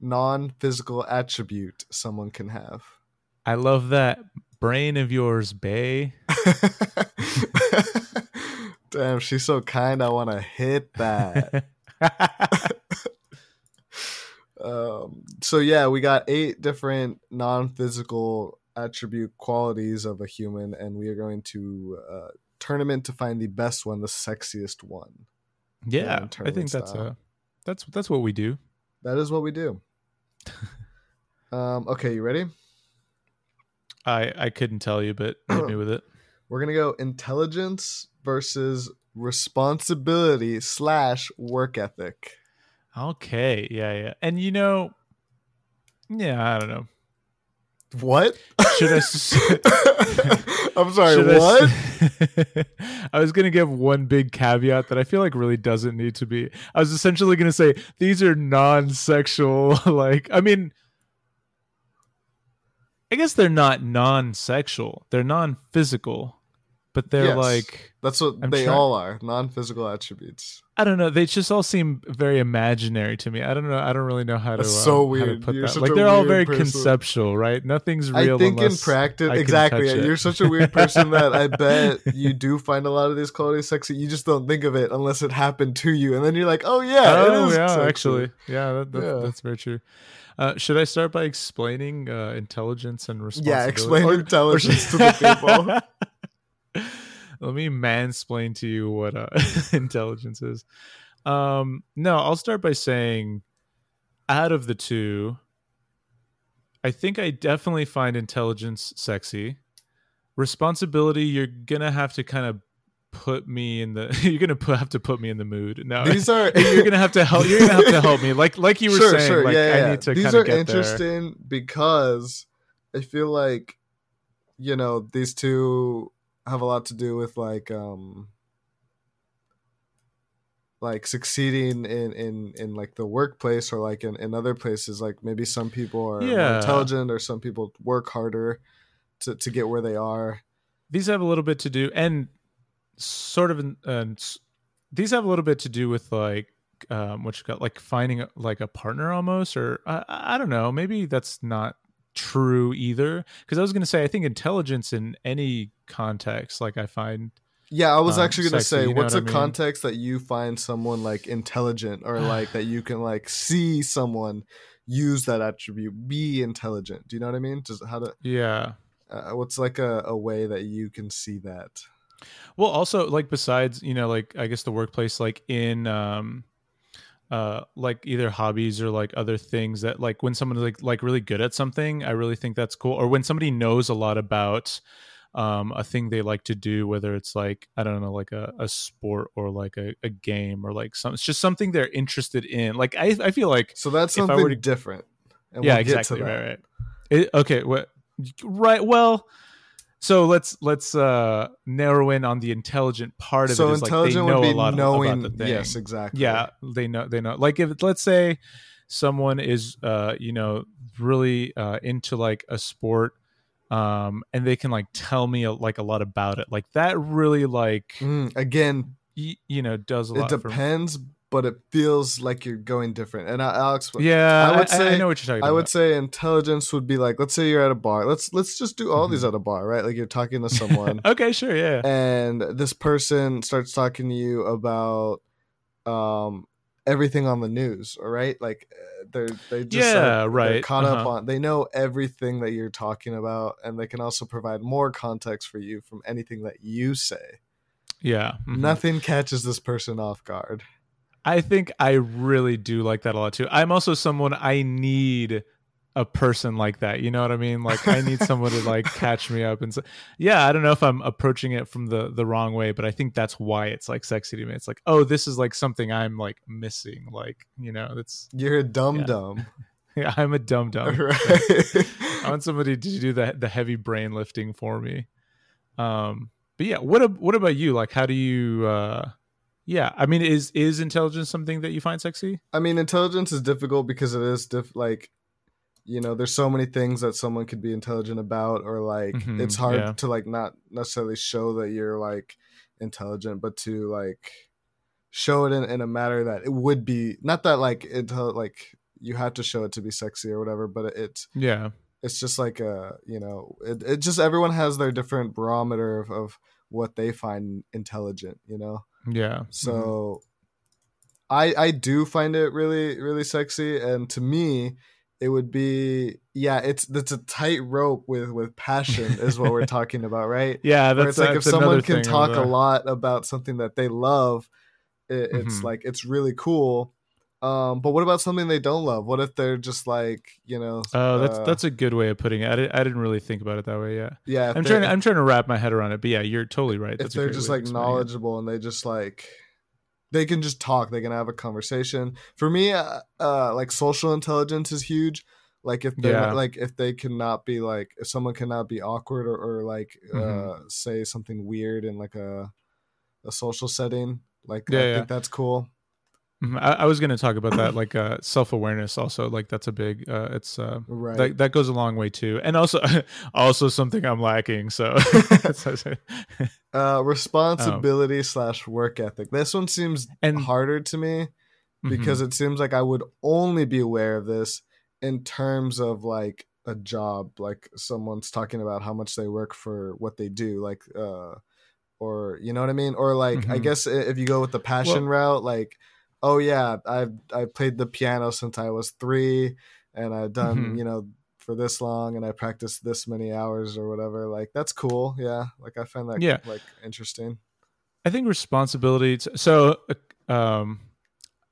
non-physical attribute someone can have. I love that brain of yours, Bay. Damn, she's so kind. I want to hit that. Um, so yeah, we got eight different non-physical attribute qualities of a human, and we are going to uh, tournament to find the best one, the sexiest one. Yeah, I think style. that's a that's that's what we do. That is what we do. um, okay, you ready? I I couldn't tell you, but hit me with it. We're gonna go intelligence versus responsibility slash work ethic. Okay, yeah, yeah, and you know, yeah, I don't know. What? Should I? I'm sorry. what? I, I was gonna give one big caveat that I feel like really doesn't need to be. I was essentially gonna say these are non-sexual. Like, I mean, I guess they're not non-sexual. They're non-physical but they're yes, like that's what I'm they try- all are non-physical attributes. I don't know. They just all seem very imaginary to me. I don't know. I don't really know how to so uh, weird to put you're that. like they're all very person. conceptual right? Nothing's real i think in practice exactly. you're such a weird person that i bet you do find a lot of these qualities sexy. You just don't think of it unless it happened to you. And then you're like oh yeah oh yeah sexy. actually. Yeah, that, that, yeah. that's very true. Uh, should I start by explaining uh, intelligence and responsibility? Yeah, explain or, intelligence or to the people. Let me mansplain to you what uh, intelligence is. Um, no, I'll start by saying, out of the two, I think I definitely find intelligence sexy. Responsibility, you're gonna have to kind of put me in the you're gonna put, have to put me in the mood no these are you're gonna have to help you're gonna have to help me like like you were sure, saying sure, like yeah, yeah. i need to these are interesting there. because i feel like you know these two have a lot to do with like um like succeeding in in in like the workplace or like in, in other places. Like maybe some people are yeah. intelligent or some people work harder to to get where they are. These have a little bit to do and sort of uh, these have a little bit to do with like um what you got like finding like a partner almost or I, I don't know. Maybe that's not true either. Because i was going to say i think intelligence in any context like i find yeah i was um, actually going to say what's a mean? context that you find someone like intelligent or like that you can like see someone use that attribute? Be intelligent. Do you know what i mean? Just how to yeah. uh, what's like a, a way that you can see that? Well also like besides you know like i guess the workplace like in um uh, like either hobbies or like other things that like when someone's like like really good at something, I really think that's cool. Or when somebody knows a lot about um, a thing they like to do, whether it's like I don't know, like a, a sport or like a, a game or like some, it's just something they're interested in. Like I, I feel like so that's something to, different. yeah, we'll exactly. Right, right. It, okay, what? Right. Well, so let's let's uh narrow in on the intelligent part of so it. So intelligent like would be knowing. The yes, exactly. Yeah, they know. They know. Like if let's say someone is uh you know really uh into like a sport um and they can like tell me a, like a lot about it like that really like mm, again y- you know does a lot it depends but it feels like you're going different. And I, will explain. Yeah, I would say I, know what you're talking about. I would say intelligence would be like, let's say you're at a bar. Let's let's just do all mm-hmm. these at a bar, right? Like you're talking to someone. okay, sure, yeah. And this person starts talking to you about um everything on the news, right? Like uh, they're they just yeah, like, right. caught uh-huh. up on. They know everything that you're talking about, and they can also provide more context for you from anything that you say. Yeah, mm-hmm. nothing catches this person off guard. I think I really do like that a lot too. I'm also someone I need a person like that. You know what I mean? Like I need someone to like catch me up and say, yeah, I don't know if I'm approaching it from the the wrong way, but I think that's why it's like sexy to me. It's like, oh, this is like something I'm like missing. Like, you know, that's You're a dumb yeah. dumb. yeah, I'm a dumb dumb. Right. I want somebody to do the the heavy brain lifting for me. Um but yeah, what what about you? Like how do you uh yeah, I mean, is is intelligence something that you find sexy? I mean, intelligence is difficult because it is diff- like, you know, there's so many things that someone could be intelligent about, or like, mm-hmm, it's hard yeah. to like not necessarily show that you're like intelligent, but to like show it in, in a matter that it would be not that like intel like you have to show it to be sexy or whatever, but it's yeah, it's just like a you know, it, it just everyone has their different barometer of, of what they find intelligent, you know. Yeah. So mm-hmm. I I do find it really really sexy and to me it would be yeah it's it's a tight rope with with passion is what we're talking about right yeah that's Where it's like if someone can talk a lot about something that they love it, it's mm-hmm. like it's really cool um, but what about something they don't love? What if they're just like, you know? Oh, that's uh, that's a good way of putting it. I, did, I didn't really think about it that way. Yeah. Yeah. I'm trying. To, I'm trying to wrap my head around it. But yeah, you're totally right. That's if they're just like knowledgeable and they just like, they can just talk. They can have a conversation. For me, uh, uh like social intelligence is huge. Like if they yeah. like if they cannot be like if someone cannot be awkward or, or like mm-hmm. uh say something weird in like a a social setting. Like yeah, I yeah. think that's cool. Mm-hmm. I, I, was going to talk about that, like uh, self awareness. Also, like that's a big. Uh, it's uh, right. That, that goes a long way too, and also, also something I'm lacking. So, uh, responsibility um, slash work ethic. This one seems and, harder to me because mm-hmm. it seems like I would only be aware of this in terms of like a job, like someone's talking about how much they work for what they do, like, uh, or you know what I mean, or like mm-hmm. I guess if you go with the passion well, route, like oh yeah, I've I played the piano since I was three, and I've done mm-hmm. you know for this long, and I practiced this many hours or whatever. Like that's cool. Yeah, like I find that yeah. like interesting. I think responsibility. T- so, uh, um,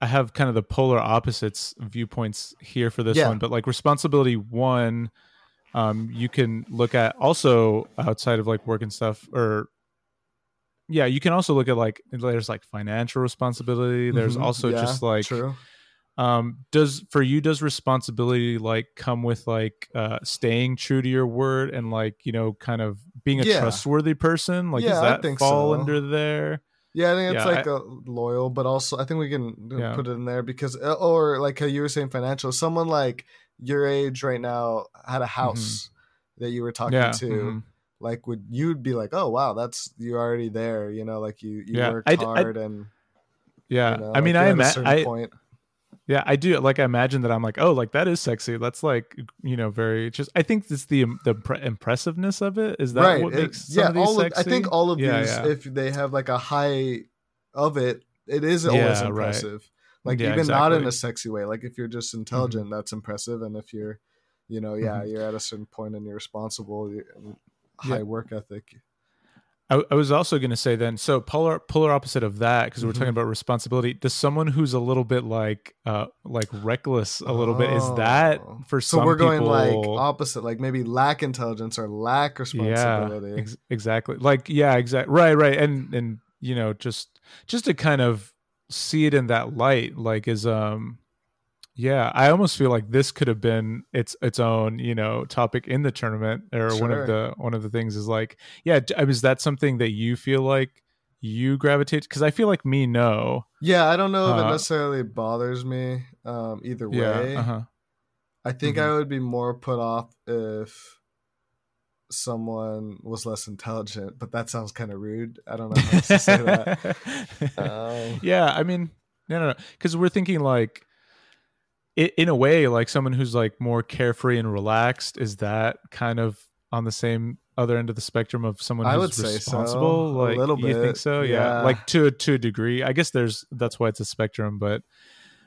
I have kind of the polar opposites viewpoints here for this yeah. one, but like responsibility one, um, you can look at also outside of like work and stuff, or yeah, you can also look at like there's like financial responsibility. There's mm-hmm. also yeah, just like true. um does for you does responsibility like come with like uh staying true to your word and like you know kind of being a yeah. trustworthy person like yeah, does that fall so. under there yeah i think it's yeah, like I, a loyal but also i think we can put it in there because uh, or like how you were saying financial someone like your age right now had a mm-hmm. house mm-hmm. that you were talking to mm-hmm like would you'd be like oh wow that's you're already there you know like you you yeah, work hard I, and yeah you know, i mean i imagine i point. yeah i do like i imagine that i'm like oh like that is sexy that's like you know very just i think it's the the impressiveness of it is that right. what makes it, yeah all of, i think all of yeah, these yeah. if they have like a high of it it is always impressive right. like even exactly. not in a sexy way like if you're just intelligent mm-hmm. that's impressive and if you're you know yeah mm-hmm. you're at a certain point and you're responsible high yeah. work ethic. I, I, was also going to say then, so polar polar opposite of that, because mm-hmm. we're talking mm-hmm. about responsibility. Does someone who's a little bit like uh like reckless a little oh. bit is that oh. for so we're going people... like opposite, like maybe lack intelligence or lack responsibility. Yeah, ex- exactly. Like yeah, exactly. Right, right, and and you know just just to kind of see it in that light, like is um yeah, I almost feel like this could have been its its own, you know, topic in the tournament. Or sure. one of the one of the things is like, yeah, is that something that you feel like you gravitate? Because I feel like me, no. Yeah, I don't know uh, if it uh, necessarily bothers me um, either way. Yeah, uh-huh. I think mm-hmm. I would be more put off if someone was less intelligent, but that sounds kind of rude. I don't know how to say that. um, yeah, I mean, no, no, no. Because we're thinking like, in a way, like someone who's like more carefree and relaxed. Is that kind of on the same other end of the spectrum of someone who's I would responsible? Say so. Like, a little bit. You think so? Yeah. yeah. Like to to a degree. I guess there's that's why it's a spectrum, but.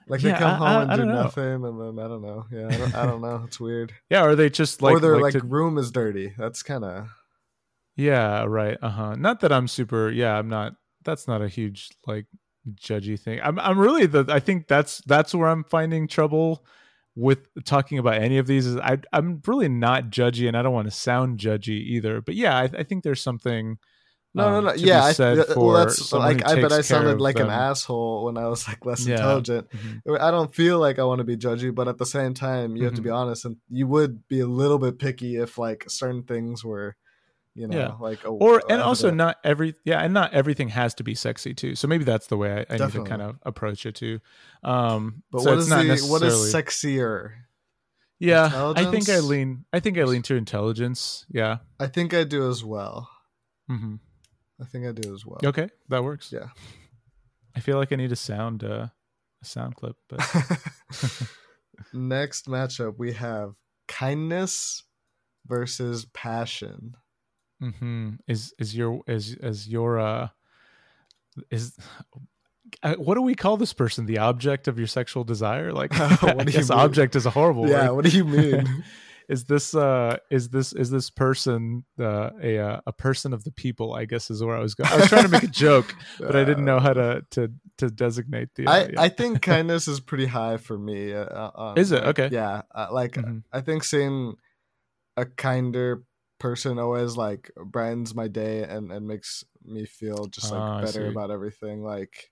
Like yeah, they come home I, and do nothing, and then I don't know. Yeah, I don't, I don't know. It's weird. yeah, or they just like, or their like, like to... room is dirty. That's kind of. Yeah. Right. Uh huh. Not that I'm super. Yeah, I'm not. That's not a huge like judgy thing. I'm. I'm really the. I think that's that's where I'm finding trouble with talking about any of these. Is I. I'm really not judgy, and I don't want to sound judgy either. But yeah, I, I think there's something no, no, no. Um, yeah, I, well, that's like I bet I sounded like them. an asshole when I was like less yeah. intelligent. Mm-hmm. I don't feel like I want to be judgy, but at the same time, you mm-hmm. have to be mm-hmm. honest, and you would be a little bit picky if like certain things were, you know, yeah. like a, or and also not every yeah, and not everything has to be sexy too. So maybe that's the way I, I need to kind of approach it too. Um, but so what is the what is sexier? Yeah, I think I lean. I think I lean to intelligence. Yeah, I think I do as well. Mm-hmm. I think I do as well. Okay, that works. Yeah. I feel like I need a sound uh, a sound clip, but next matchup we have kindness versus passion. Mm-hmm. Is is your is is your uh is uh, what do we call this person? The object of your sexual desire? Like, I guess object is a horrible. Yeah. Word. What do you mean? is this uh is this is this person uh, a uh, a person of the people i guess is where i was going i was trying to make a joke but i didn't know how to to to designate the i yeah. i think kindness is pretty high for me uh, um, is it okay yeah uh, like mm-hmm. i think seeing a kinder person always like brightens my day and and makes me feel just like oh, better about everything like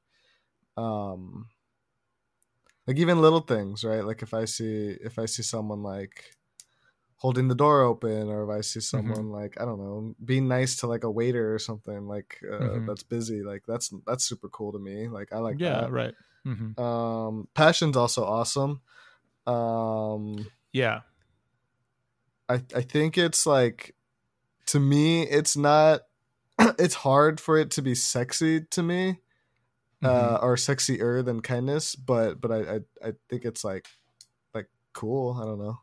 um like even little things right like if i see if i see someone like holding the door open or if i see mm-hmm. someone mm-hmm. like i don't know being nice to like a waiter or something like uh, mm-hmm. that's busy like that's that's super cool to me like i like yeah that. right mm-hmm. um passion's also awesome um yeah i i think it's like to me it's not it's hard for it to be sexy to me uh mm-hmm. or sexier than kindness but but I, I i think it's like like cool i don't know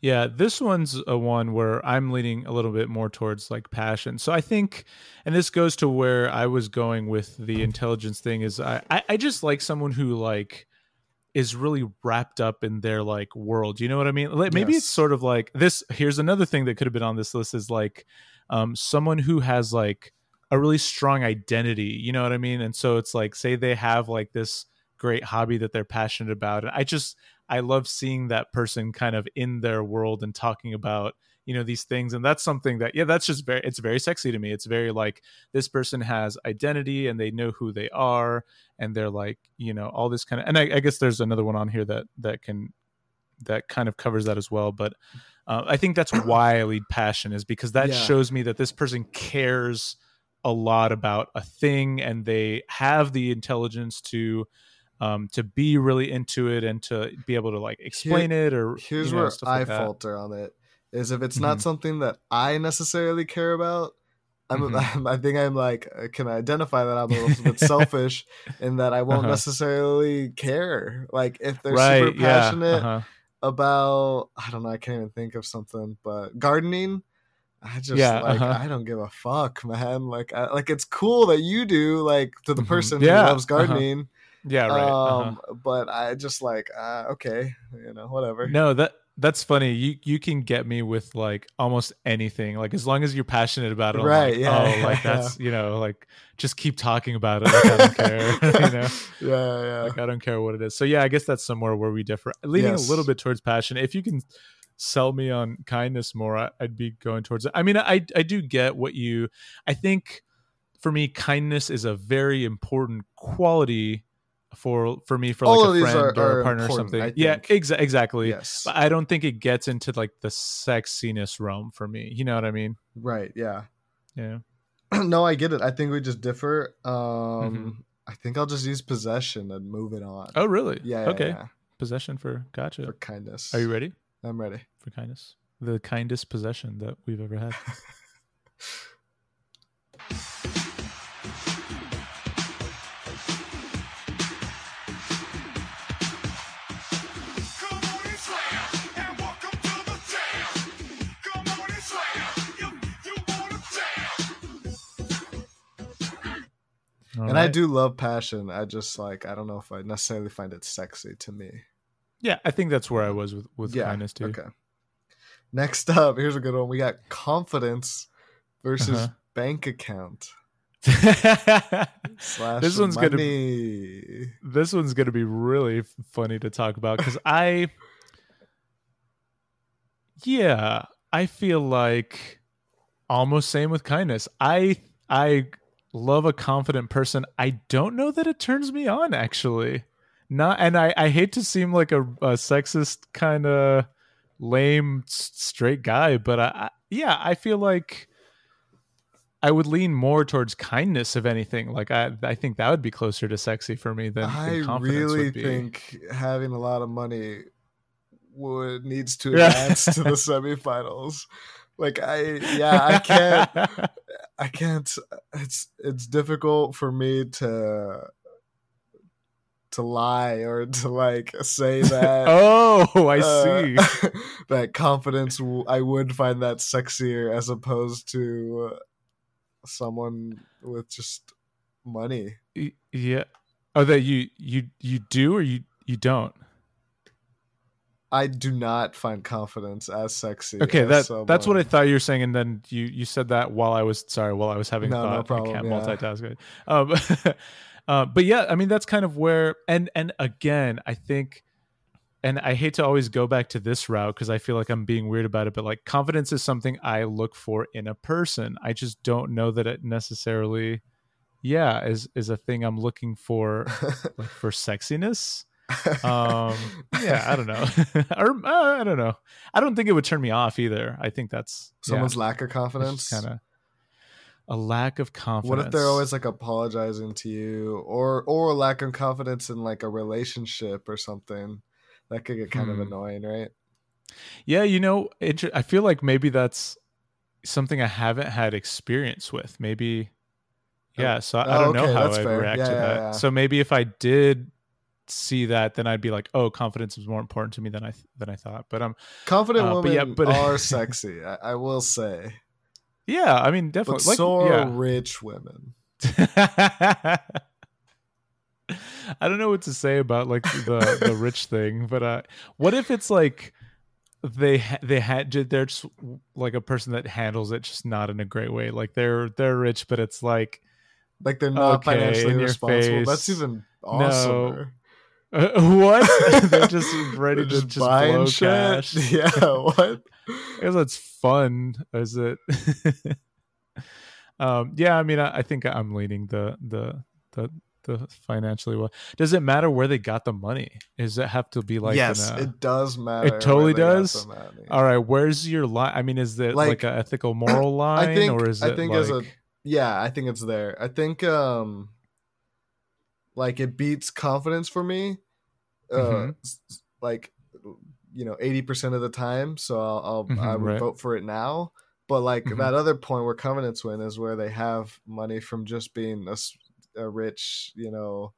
yeah, this one's a one where I'm leaning a little bit more towards like passion. So I think, and this goes to where I was going with the intelligence thing is I, I just like someone who like is really wrapped up in their like world. You know what I mean? Like, maybe yes. it's sort of like this. Here's another thing that could have been on this list is like um, someone who has like a really strong identity. You know what I mean? And so it's like, say they have like this great hobby that they're passionate about. And I just I love seeing that person kind of in their world and talking about you know these things and that's something that yeah that's just very it's very sexy to me. It's very like this person has identity and they know who they are and they're like you know all this kind of and I, I guess there's another one on here that that can that kind of covers that as well but uh, i think that's why i lead passion is because that yeah. shows me that this person cares a lot about a thing and they have the intelligence to um, to be really into it and to be able to like explain Here, it or here's you know, where I like falter on it is if it's mm-hmm. not something that I necessarily care about. I'm, mm-hmm. i think I'm like can I identify that I'm a little bit selfish in that I won't uh-huh. necessarily care. Like if they're right, super passionate yeah, uh-huh. about I don't know I can't even think of something, but gardening. I just yeah, like uh-huh. I don't give a fuck, man. Like I, like it's cool that you do like to the mm-hmm. person yeah, who loves uh-huh. gardening. Yeah, right. Uh-huh. Um. But I just like, uh, okay, you know, whatever. No, that that's funny. You you can get me with like almost anything. Like as long as you're passionate about it, I'm right? Like, oh, yeah, oh, yeah, like that's yeah. you know, like just keep talking about it. Like, I don't care. you know, yeah, yeah. Like I don't care what it is. So yeah, I guess that's somewhere where we differ. Leaning yes. a little bit towards passion. If you can sell me on kindness more, I, would be going towards it. I mean, I I do get what you. I think for me, kindness is a very important quality for for me for like a friend are, or a partner or something. Yeah, exa- exactly. Yes, but I don't think it gets into like the sexiness realm for me. You know what I mean? Right. Yeah. Yeah. no, I get it. I think we just differ. Um mm-hmm. I think I'll just use possession and move it on. Oh, really? Yeah. yeah okay. Yeah. Possession for gotcha. For kindness. Are you ready? I'm ready. For kindness. The kindest possession that we've ever had. All and right. I do love passion. I just like I don't know if I necessarily find it sexy to me. Yeah, I think that's where I was with with yeah, kindness too. Okay. Next up, here's a good one. We got confidence versus uh-huh. bank account. this one's money. gonna be, this one's gonna be really funny to talk about because I yeah I feel like almost same with kindness. I I love a confident person. I don't know that it turns me on actually. Not and I I hate to seem like a, a sexist kind of lame straight guy, but I, I yeah, I feel like I would lean more towards kindness, if anything. Like I, I think that would be closer to sexy for me than, I than really think having a lot of money would needs to advance to the semifinals. Like I, yeah, I can't, I can't. It's it's difficult for me to to lie or to like say that. oh, I uh, see. that confidence, I would find that sexier as opposed to someone with just money. Yeah. Oh, that you you you do or you you don't. I do not find confidence as sexy. Okay, as that someone. that's what I thought you were saying, and then you you said that while I was sorry while I was having no, thought. No problem, I can't yeah. multitask. Um, uh, but yeah, I mean that's kind of where and and again, I think and I hate to always go back to this route because I feel like I'm being weird about it, but like confidence is something I look for in a person. I just don't know that it necessarily, yeah, is is a thing I'm looking for, like for sexiness. Um, yeah, I don't know, or uh, I don't know. I don't think it would turn me off either. I think that's someone's yeah, lack of confidence, kind of a lack of confidence. What if they're always like apologizing to you, or or a lack of confidence in like a relationship or something? that could get kind hmm. of annoying, right? Yeah, you know, it, I feel like maybe that's something I haven't had experience with. Maybe, oh. yeah. So I, oh, I don't okay, know how I react yeah, to yeah, that. Yeah. So maybe if I did see that, then I'd be like, oh, confidence is more important to me than I than I thought. But I'm um, confident uh, women but yeah, but, are sexy. I, I, will say. Yeah, I mean, definitely. But like, so are rich women. I don't know what to say about like the the rich thing, but uh, what if it's like they they had they're just like a person that handles it just not in a great way. Like they're they're rich, but it's like like they're not okay, financially responsible. Face. That's even awesome. No. Uh, what? they're just ready to just blow shit? cash. Yeah, what? I guess that's fun. Is it? um, yeah, I mean, I, I think I'm leaning the the the the financially well. Does it matter where they got the money? Does it have to be like yes, a, it does matter. It totally does. All right, where's your line? I mean, is it like, like an ethical moral line, think, or is it? I think like... as a yeah, I think it's there. I think um, like it beats confidence for me. Uh, mm-hmm. like you know, eighty percent of the time. So I'll, I'll mm-hmm, I would right. vote for it now. But like mm-hmm. that other point where covenants win is where they have money from just being a a rich, you know,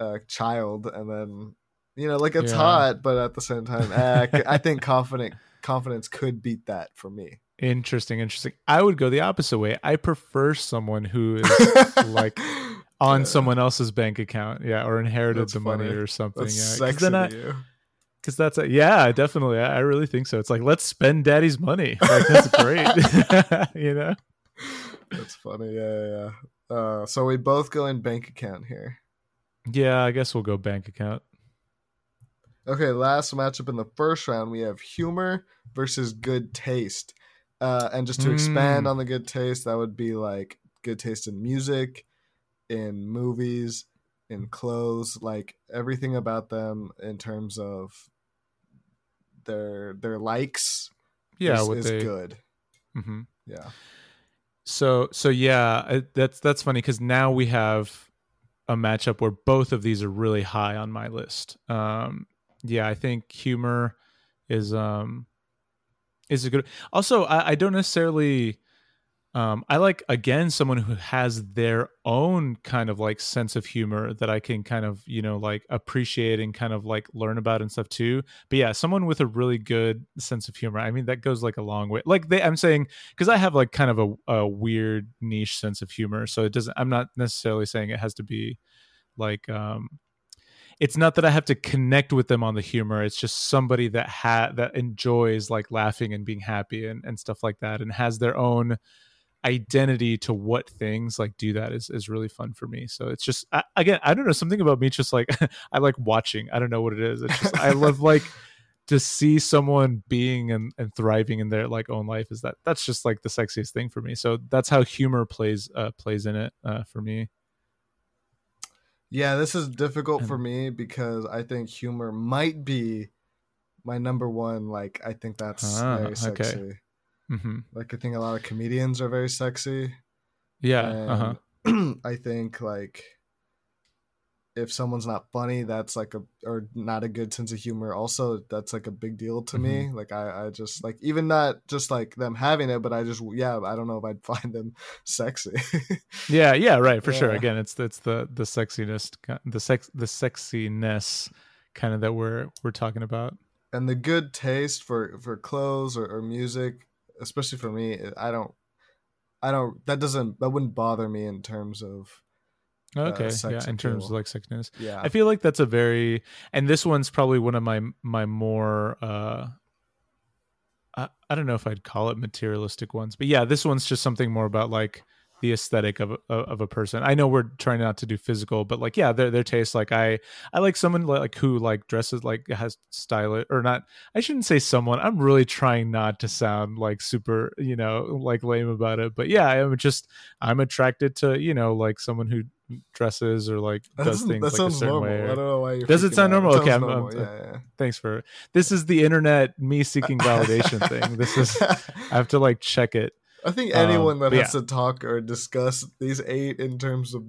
uh, child, and then you know, like it's yeah. hot, but at the same time, eh, I think confident confidence could beat that for me. Interesting, interesting. I would go the opposite way. I prefer someone who is like on yeah. someone else's bank account, yeah, or inherited that's the funny. money or something. That's yeah, I, because that's a, yeah, definitely. I, I, really think so. It's like let's spend daddy's money. Like that's great, you know. That's funny. Yeah, yeah. Uh, so we both go in bank account here. Yeah, I guess we'll go bank account. Okay, last matchup in the first round, we have humor versus good taste. Uh, and just to mm. expand on the good taste, that would be like good taste in music, in movies, in clothes, like everything about them in terms of their their likes. Yeah, is, is they... good. Mm-hmm. Yeah. So so yeah, that's that's funny because now we have a matchup where both of these are really high on my list. Um, yeah, I think humor is um is a good. Also, I, I don't necessarily um, I like again someone who has their own kind of like sense of humor that I can kind of you know like appreciate and kind of like learn about and stuff too. But yeah, someone with a really good sense of humor. I mean, that goes like a long way. Like they, I'm saying because I have like kind of a, a weird niche sense of humor, so it doesn't. I'm not necessarily saying it has to be like um it's not that I have to connect with them on the humor. It's just somebody that ha that enjoys like laughing and being happy and, and stuff like that and has their own identity to what things like do that is is really fun for me. So it's just I, again, I don't know something about me. Just like I like watching. I don't know what it is. It's just I love like to see someone being and, and thriving in their like own life. Is that that's just like the sexiest thing for me. So that's how humor plays uh, plays in it uh, for me. Yeah, this is difficult and, for me because I think humor might be my number one. Like I think that's ah, very sexy. Okay. Mm-hmm. Like I think a lot of comedians are very sexy. Yeah. Uh-huh. I think like if someone's not funny, that's like a or not a good sense of humor. Also, that's like a big deal to mm-hmm. me. Like I, I just like even not just like them having it, but I just yeah, I don't know if I'd find them sexy. yeah, yeah, right, for yeah. sure. Again, it's it's the the sexiness, the sex, the sexiness kind of that we're we're talking about. And the good taste for for clothes or, or music especially for me, I don't, I don't. That doesn't. That wouldn't bother me in terms of. Uh, okay, yeah, in terms of like sickness. Yeah, I feel like that's a very, and this one's probably one of my my more. uh I, I don't know if I'd call it materialistic ones, but yeah, this one's just something more about like the aesthetic of of a person. I know we're trying not to do physical, but like yeah, their their taste. Like I I like someone like who like dresses like has style or not. I shouldn't say someone. I'm really trying not to sound like super you know like lame about it. But yeah, I'm just I'm attracted to you know like someone who dresses or like does things like a certain normal. way. Or, I don't know why you're. Does it sound normal? It okay, I'm, normal. I'm, yeah, yeah. Thanks for this. Is the internet me seeking validation thing? This is I have to like check it. I think anyone um, that has yeah. to talk or discuss these eight in terms of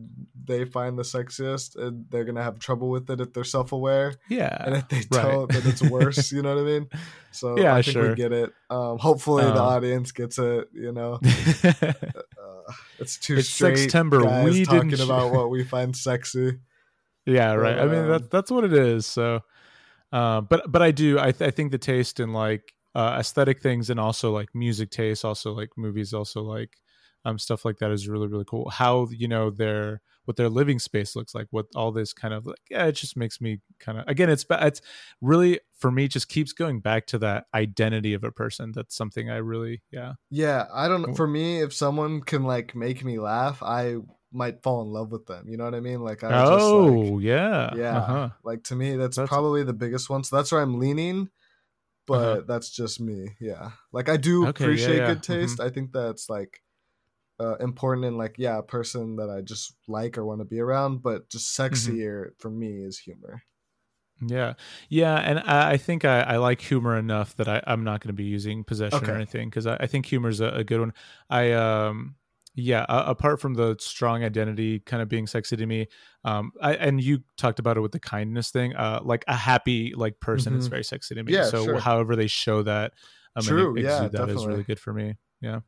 they find the sexiest and they're gonna have trouble with it if they're self aware. Yeah. And if they don't, then it's worse. you know what I mean? So yeah, I think sure. we get it. Um, hopefully um, the audience gets it. You know, uh, it's too it's straight September. Guys we talking didn't... about what we find sexy. Yeah, right. But, I mean, that, that's what it is. So, uh, but but I do. I th- I think the taste in like uh, aesthetic things and also like music taste, also like movies, also like um, stuff like that is really really cool. How you know their what their living space looks like, what all this kind of like, yeah, it just makes me kind of again, it's it's really for me just keeps going back to that identity of a person. That's something I really yeah yeah. I don't know. For me, if someone can like make me laugh, I might fall in love with them. You know what I mean? Like I oh just, like, yeah yeah. Uh-huh. Like to me, that's, that's probably the biggest one. So that's where I'm leaning but uh-huh. that's just me. Yeah, like I do okay, appreciate yeah, yeah. good mm-hmm. taste. Mm-hmm. I think that's like uh, important in like yeah, a person that I just like or want to be around. But just mm-hmm. sexier mm-hmm. for me is humor. Yeah, yeah, and I, I think I, I, like humor enough that I, am not going to be using possession okay. or anything because I, I, think humor is a, a, good one. I um yeah uh, apart from the strong identity kind of being sexy to me um I, and you talked about it with the kindness thing uh like a happy like person mm-hmm. is very sexy to me yeah, so sure. however they show that um, True, yeah, that definitely. is really good for me yeah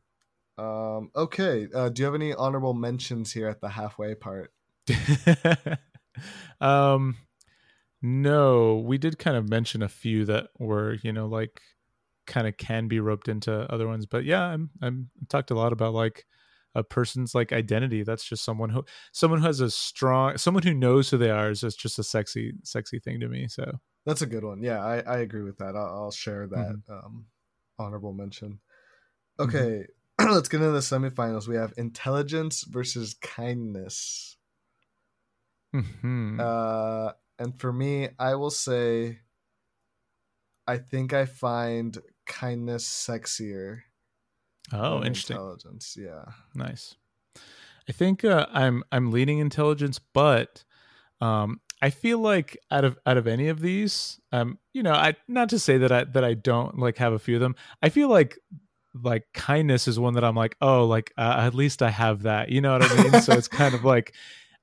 um okay uh do you have any honorable mentions here at the halfway part um no we did kind of mention a few that were you know like kind of can be roped into other ones but yeah i'm i'm talked a lot about like a person's like identity that's just someone who someone who has a strong someone who knows who they are is just just a sexy sexy thing to me so that's a good one yeah i, I agree with that i'll, I'll share that mm-hmm. um, honorable mention mm-hmm. okay mm-hmm. let's get into the semifinals we have intelligence versus kindness mm-hmm. uh, and for me i will say i think i find kindness sexier Oh, interesting. Intelligence, yeah. Nice. I think uh, I'm I'm leaning intelligence, but um, I feel like out of out of any of these, um, you know, I not to say that I that I don't like have a few of them. I feel like like kindness is one that I'm like, oh, like uh, at least I have that. You know what I mean? so it's kind of like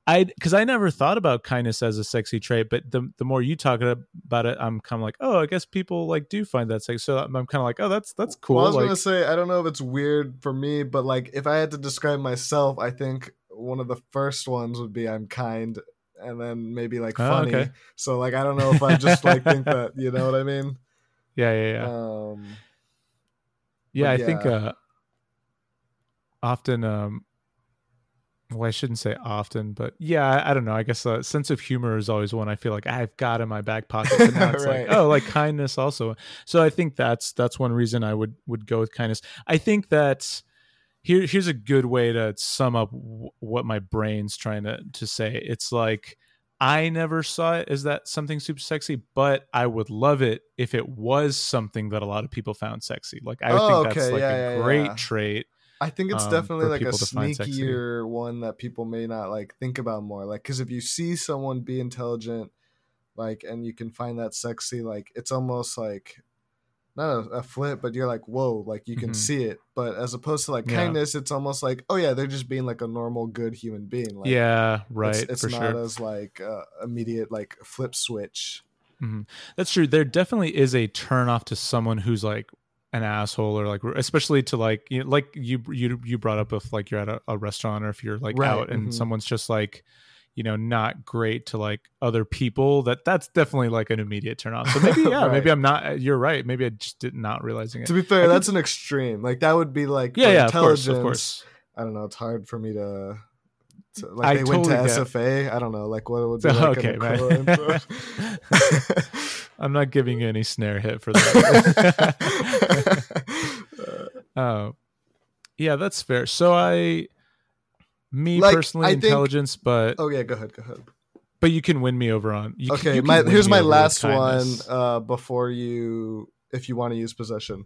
I because I never thought about kindness as a sexy trait, but the the more you talk about it, I'm kind of like, oh, I guess people like do find that sexy. So I'm, I'm kind of like, oh, that's that's cool. Well, I was like, gonna say, I don't know if it's weird for me, but like if I had to describe myself, I think one of the first ones would be I'm kind, and then maybe like oh, funny. Oh, okay. So like I don't know if I just like think that you know what I mean. Yeah, yeah, yeah. Um, yeah, I yeah. think uh, often um, well, I shouldn't say often, but yeah, I, don't know. I guess a sense of humor is always one I feel like I've got in my back pocket. And now it's right. like, oh, like kindness also. So I think that's that's one reason I would would go with kindness. I think that here here's a good way to sum up w- what my brain's trying to to say. It's like I never saw it as that something super sexy, but I would love it if it was something that a lot of people found sexy. Like I would oh, think that's like yeah, a yeah, great yeah. trait I think it's um, definitely like a sneakier one that people may not like think about more. Like, because if you see someone be intelligent, like, and you can find that sexy, like, it's almost like not a, a flip, but you're like, whoa, like you can mm-hmm. see it. But as opposed to like yeah. kindness, it's almost like, oh yeah, they're just being like a normal, good human being. Like, yeah, right. It's, it's not sure. as like uh, immediate like flip switch. Mm-hmm. That's true. There definitely is a turn off to someone who's like an asshole or like especially to like you know, like you you you brought up if like you're at a, a restaurant or if you're like right. out and mm-hmm. someone's just like you know not great to like other people that that's definitely like an immediate turn off so maybe yeah right. maybe i'm not you're right maybe i just did not realizing it to be fair that's an extreme like that would be like yeah yeah intelligence of course, of course. i don't know it's hard for me to to, like I they totally went to SFA. I don't know, like what would be like okay. I'm not giving you any snare hit for that. uh, yeah, that's fair. So I, me like, personally, I intelligence, think, but oh yeah, go ahead, go ahead. But you can win me over on. You okay, can, you my, here's my last one. Uh, before you, if you want to use possession,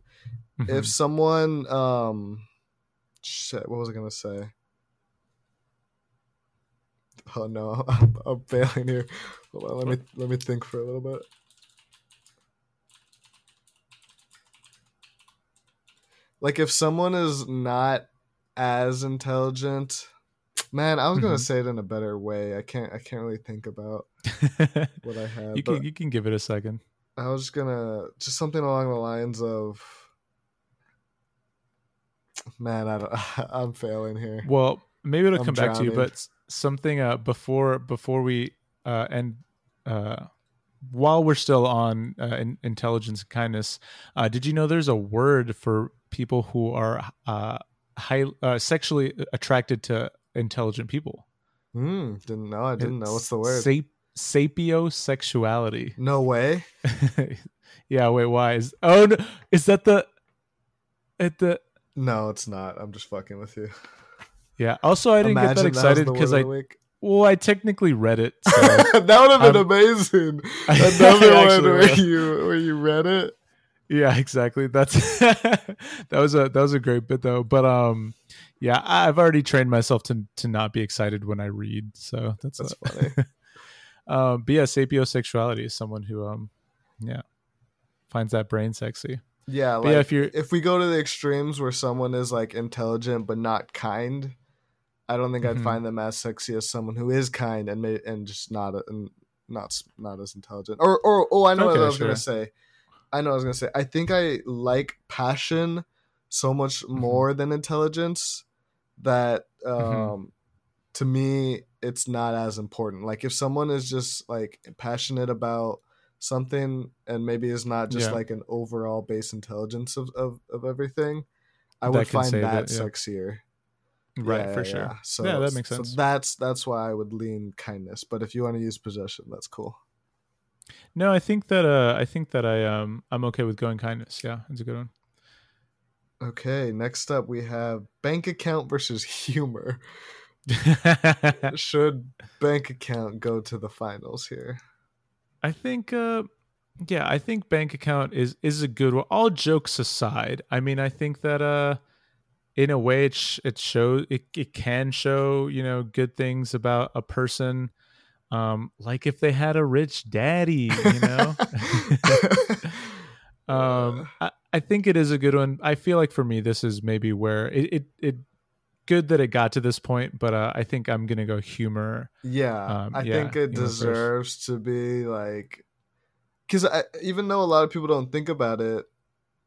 mm-hmm. if someone, um, shit, what was I gonna say? Oh no, I'm, I'm failing here. Hold on, let me let me think for a little bit. Like if someone is not as intelligent man i was gonna mm-hmm. say it in a better way i can't i can't really think about what i have you can you can give it a second i was just gonna just something along the lines of man i don't i'm failing here well maybe it'll I'm come drowning. back to you but something uh before before we uh end uh while we're still on uh, in, intelligence and kindness, uh, did you know there's a word for people who are uh, high, uh, sexually attracted to intelligent people. Mm, didn't know. I didn't it's know. What's the word? Sap- sapiosexuality. No way. yeah. Wait. Why is? Oh no! Is that the? At the. No, it's not. I'm just fucking with you. Yeah. Also, I didn't Imagine get that excited because I. Well, I technically read it. So that would have been um, amazing. Another one where you where you read it. Yeah, exactly. That's that was a that was a great bit though. But um, yeah, I've already trained myself to to not be excited when I read, so that's that's a, funny. um, but yeah, sapiosexuality is someone who um, yeah, finds that brain sexy. Yeah, like yeah, if you're if we go to the extremes where someone is like intelligent but not kind, I don't think mm-hmm. I'd find them as sexy as someone who is kind and may, and just not and not not as intelligent. Or or oh, I know okay, what I was sure. gonna say I know I was gonna say. I think I like passion so much mm-hmm. more than intelligence that mm-hmm. um mm-hmm. to me it's not as important. Like if someone is just like passionate about something and maybe is not just yeah. like an overall base intelligence of, of, of everything, I that would find that, that yeah. sexier. Right, yeah, for sure. So yeah, that makes sense. So that's that's why I would lean kindness. But if you want to use possession, that's cool. No, I think that uh, I think that I um I'm okay with going kindness. Yeah, it's a good one. Okay, next up we have bank account versus humor. Should bank account go to the finals here? I think uh yeah, I think bank account is is a good one. All jokes aside, I mean, I think that uh in a way it sh- it shows it, it can show, you know, good things about a person um, like if they had a rich daddy, you know. um, I, I, think it is a good one. I feel like for me, this is maybe where it it, it good that it got to this point, but uh, I think I'm gonna go humor. Yeah, um, I yeah, think it deserves first. to be like, because even though a lot of people don't think about it,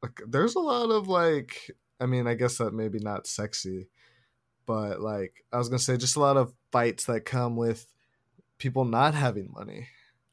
like there's a lot of like, I mean, I guess that maybe not sexy, but like I was gonna say, just a lot of fights that come with people not having money.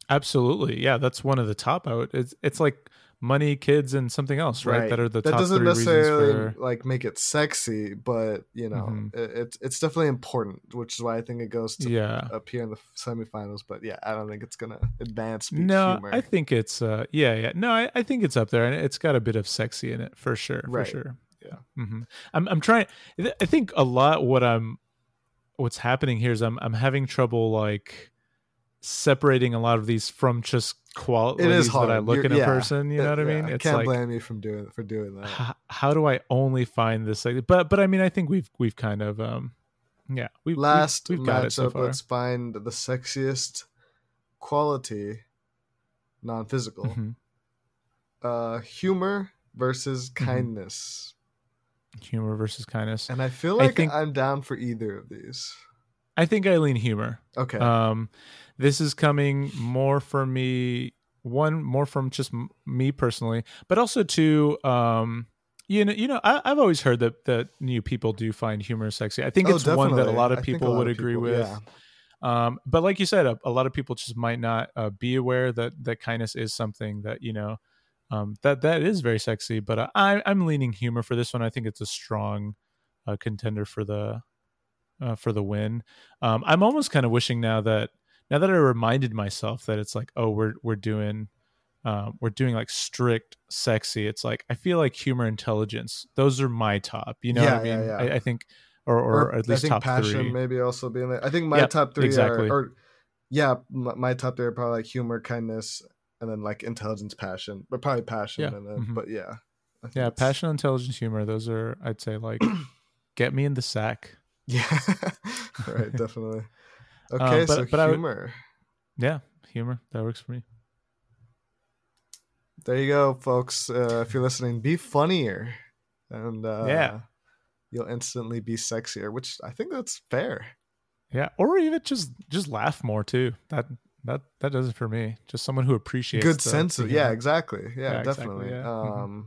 Absolutely, yeah, that's one of the top out. It's it's like money, kids, and something else, right? right. That are the that doesn't necessarily for... like make it sexy, but you know, mm-hmm. it, it's it's definitely important, which is why I think it goes to yeah. appear in the semifinals. But yeah, I don't think it's gonna advance. No, humor. I think it's uh, yeah, yeah. No, I, I think it's up there, and it's got a bit of sexy in it for sure, right. for sure. Yeah, mm-hmm. I'm I'm trying. I think a lot what I'm what's happening here is I'm I'm having trouble like separating a lot of these from just qualities it is hard. that I look You're, in a yeah, person. You know what I mean? It's I can't like, blame me from doing for doing that. How, how, do I only find this? Like, but but I mean, I think we've we've kind of um, yeah. We've last we've, we've got it so far. Let's find the sexiest quality, non-physical. Mm-hmm. Uh, humor versus mm-hmm. kindness. Humor versus kindness, and I feel like I think, I'm down for either of these. I think I lean humor. Okay. Um, this is coming more from me. One more from just me personally, but also to um, you know, you know, I, have always heard that that new people do find humor sexy. I think oh, it's definitely. one that a lot of people would agree people, with. Yeah. Um, but like you said, a, a, lot of people just might not uh, be aware that that kindness is something that you know um, that that is very sexy. But uh, I, I'm leaning humor for this one. I think it's a strong uh, contender for the uh, for the win. Um, I'm almost kind of wishing now that now that I reminded myself that it's like, oh, we're we're doing um, we're doing like strict sexy. It's like I feel like humor, intelligence. Those are my top. You know, yeah, I mean, yeah, yeah. I, I, think, or, or, or at least top passion three. maybe also being there. I think my top three exactly. are, or yeah, my, my, top three are probably like humor, kindness, and then like intelligence, passion, but probably passion. Yeah. And then, mm-hmm. but yeah, yeah, passion, intelligence, humor. Those are I'd say like get me in the sack. Yeah, right, definitely. Okay, um, but, so but humor. Would, yeah, humor that works for me. There you go, folks. Uh, if you're listening, be funnier, and uh, yeah, you'll instantly be sexier. Which I think that's fair. Yeah, or even just just laugh more too. That that that does it for me. Just someone who appreciates good sense of yeah, exactly. Yeah, yeah definitely. Exactly, yeah. Um, mm-hmm.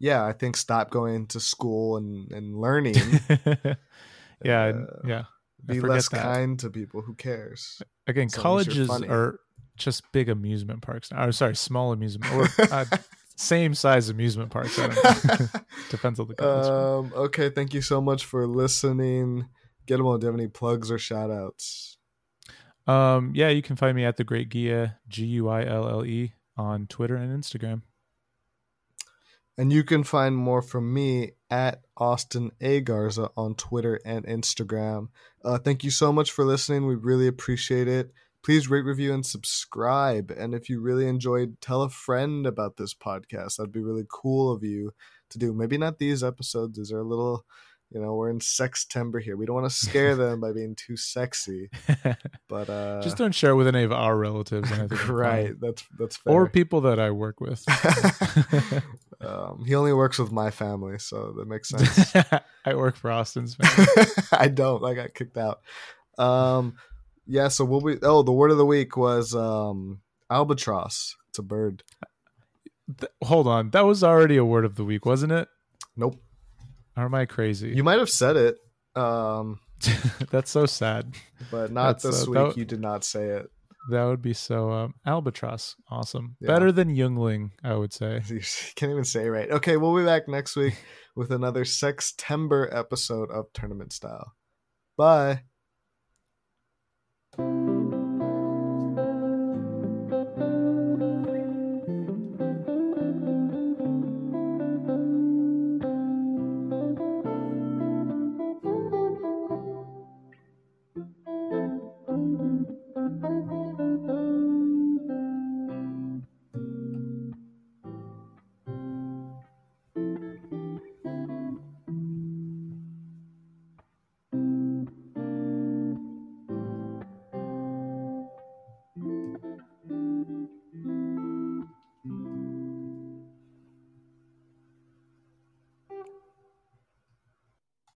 yeah, I think stop going to school and and learning. yeah, uh, yeah be less that. kind to people. Who cares? Again, colleges are just big amusement parks. Now. sorry, small amusement or uh, same size amusement parks. Depends on the college. Um, okay, thank you so much for listening. Get them all. Do you have any plugs or shout outs? Um, yeah, you can find me at the Great Guille G U I L L E on Twitter and Instagram. And you can find more from me at Austin A. Garza on Twitter and Instagram. Uh, thank you so much for listening. We really appreciate it. Please rate, review, and subscribe. And if you really enjoyed, tell a friend about this podcast. That'd be really cool of you to do. Maybe not these episodes, these are a little you know we're in Sextember here. We don't want to scare them by being too sexy but uh just don't share with any of our relatives right that's that's fair. or people that i work with. Um, he only works with my family so that makes sense. I work for austin's family. I don't i got kicked out. Um yeah so we'll be oh the word of the week was um albatross. It's a bird. Th- hold on. That was already a word of the week wasn't it? Nope or am I crazy? You might have said it. Um, That's so sad. But not That's, this uh, week. you did not say it. That would be so um, albatross. Awesome. Yeah. Better than Jungling, I would say. You can't even say right. Okay, we'll be back next week with another Sextember episode of Tournament Style. Bye.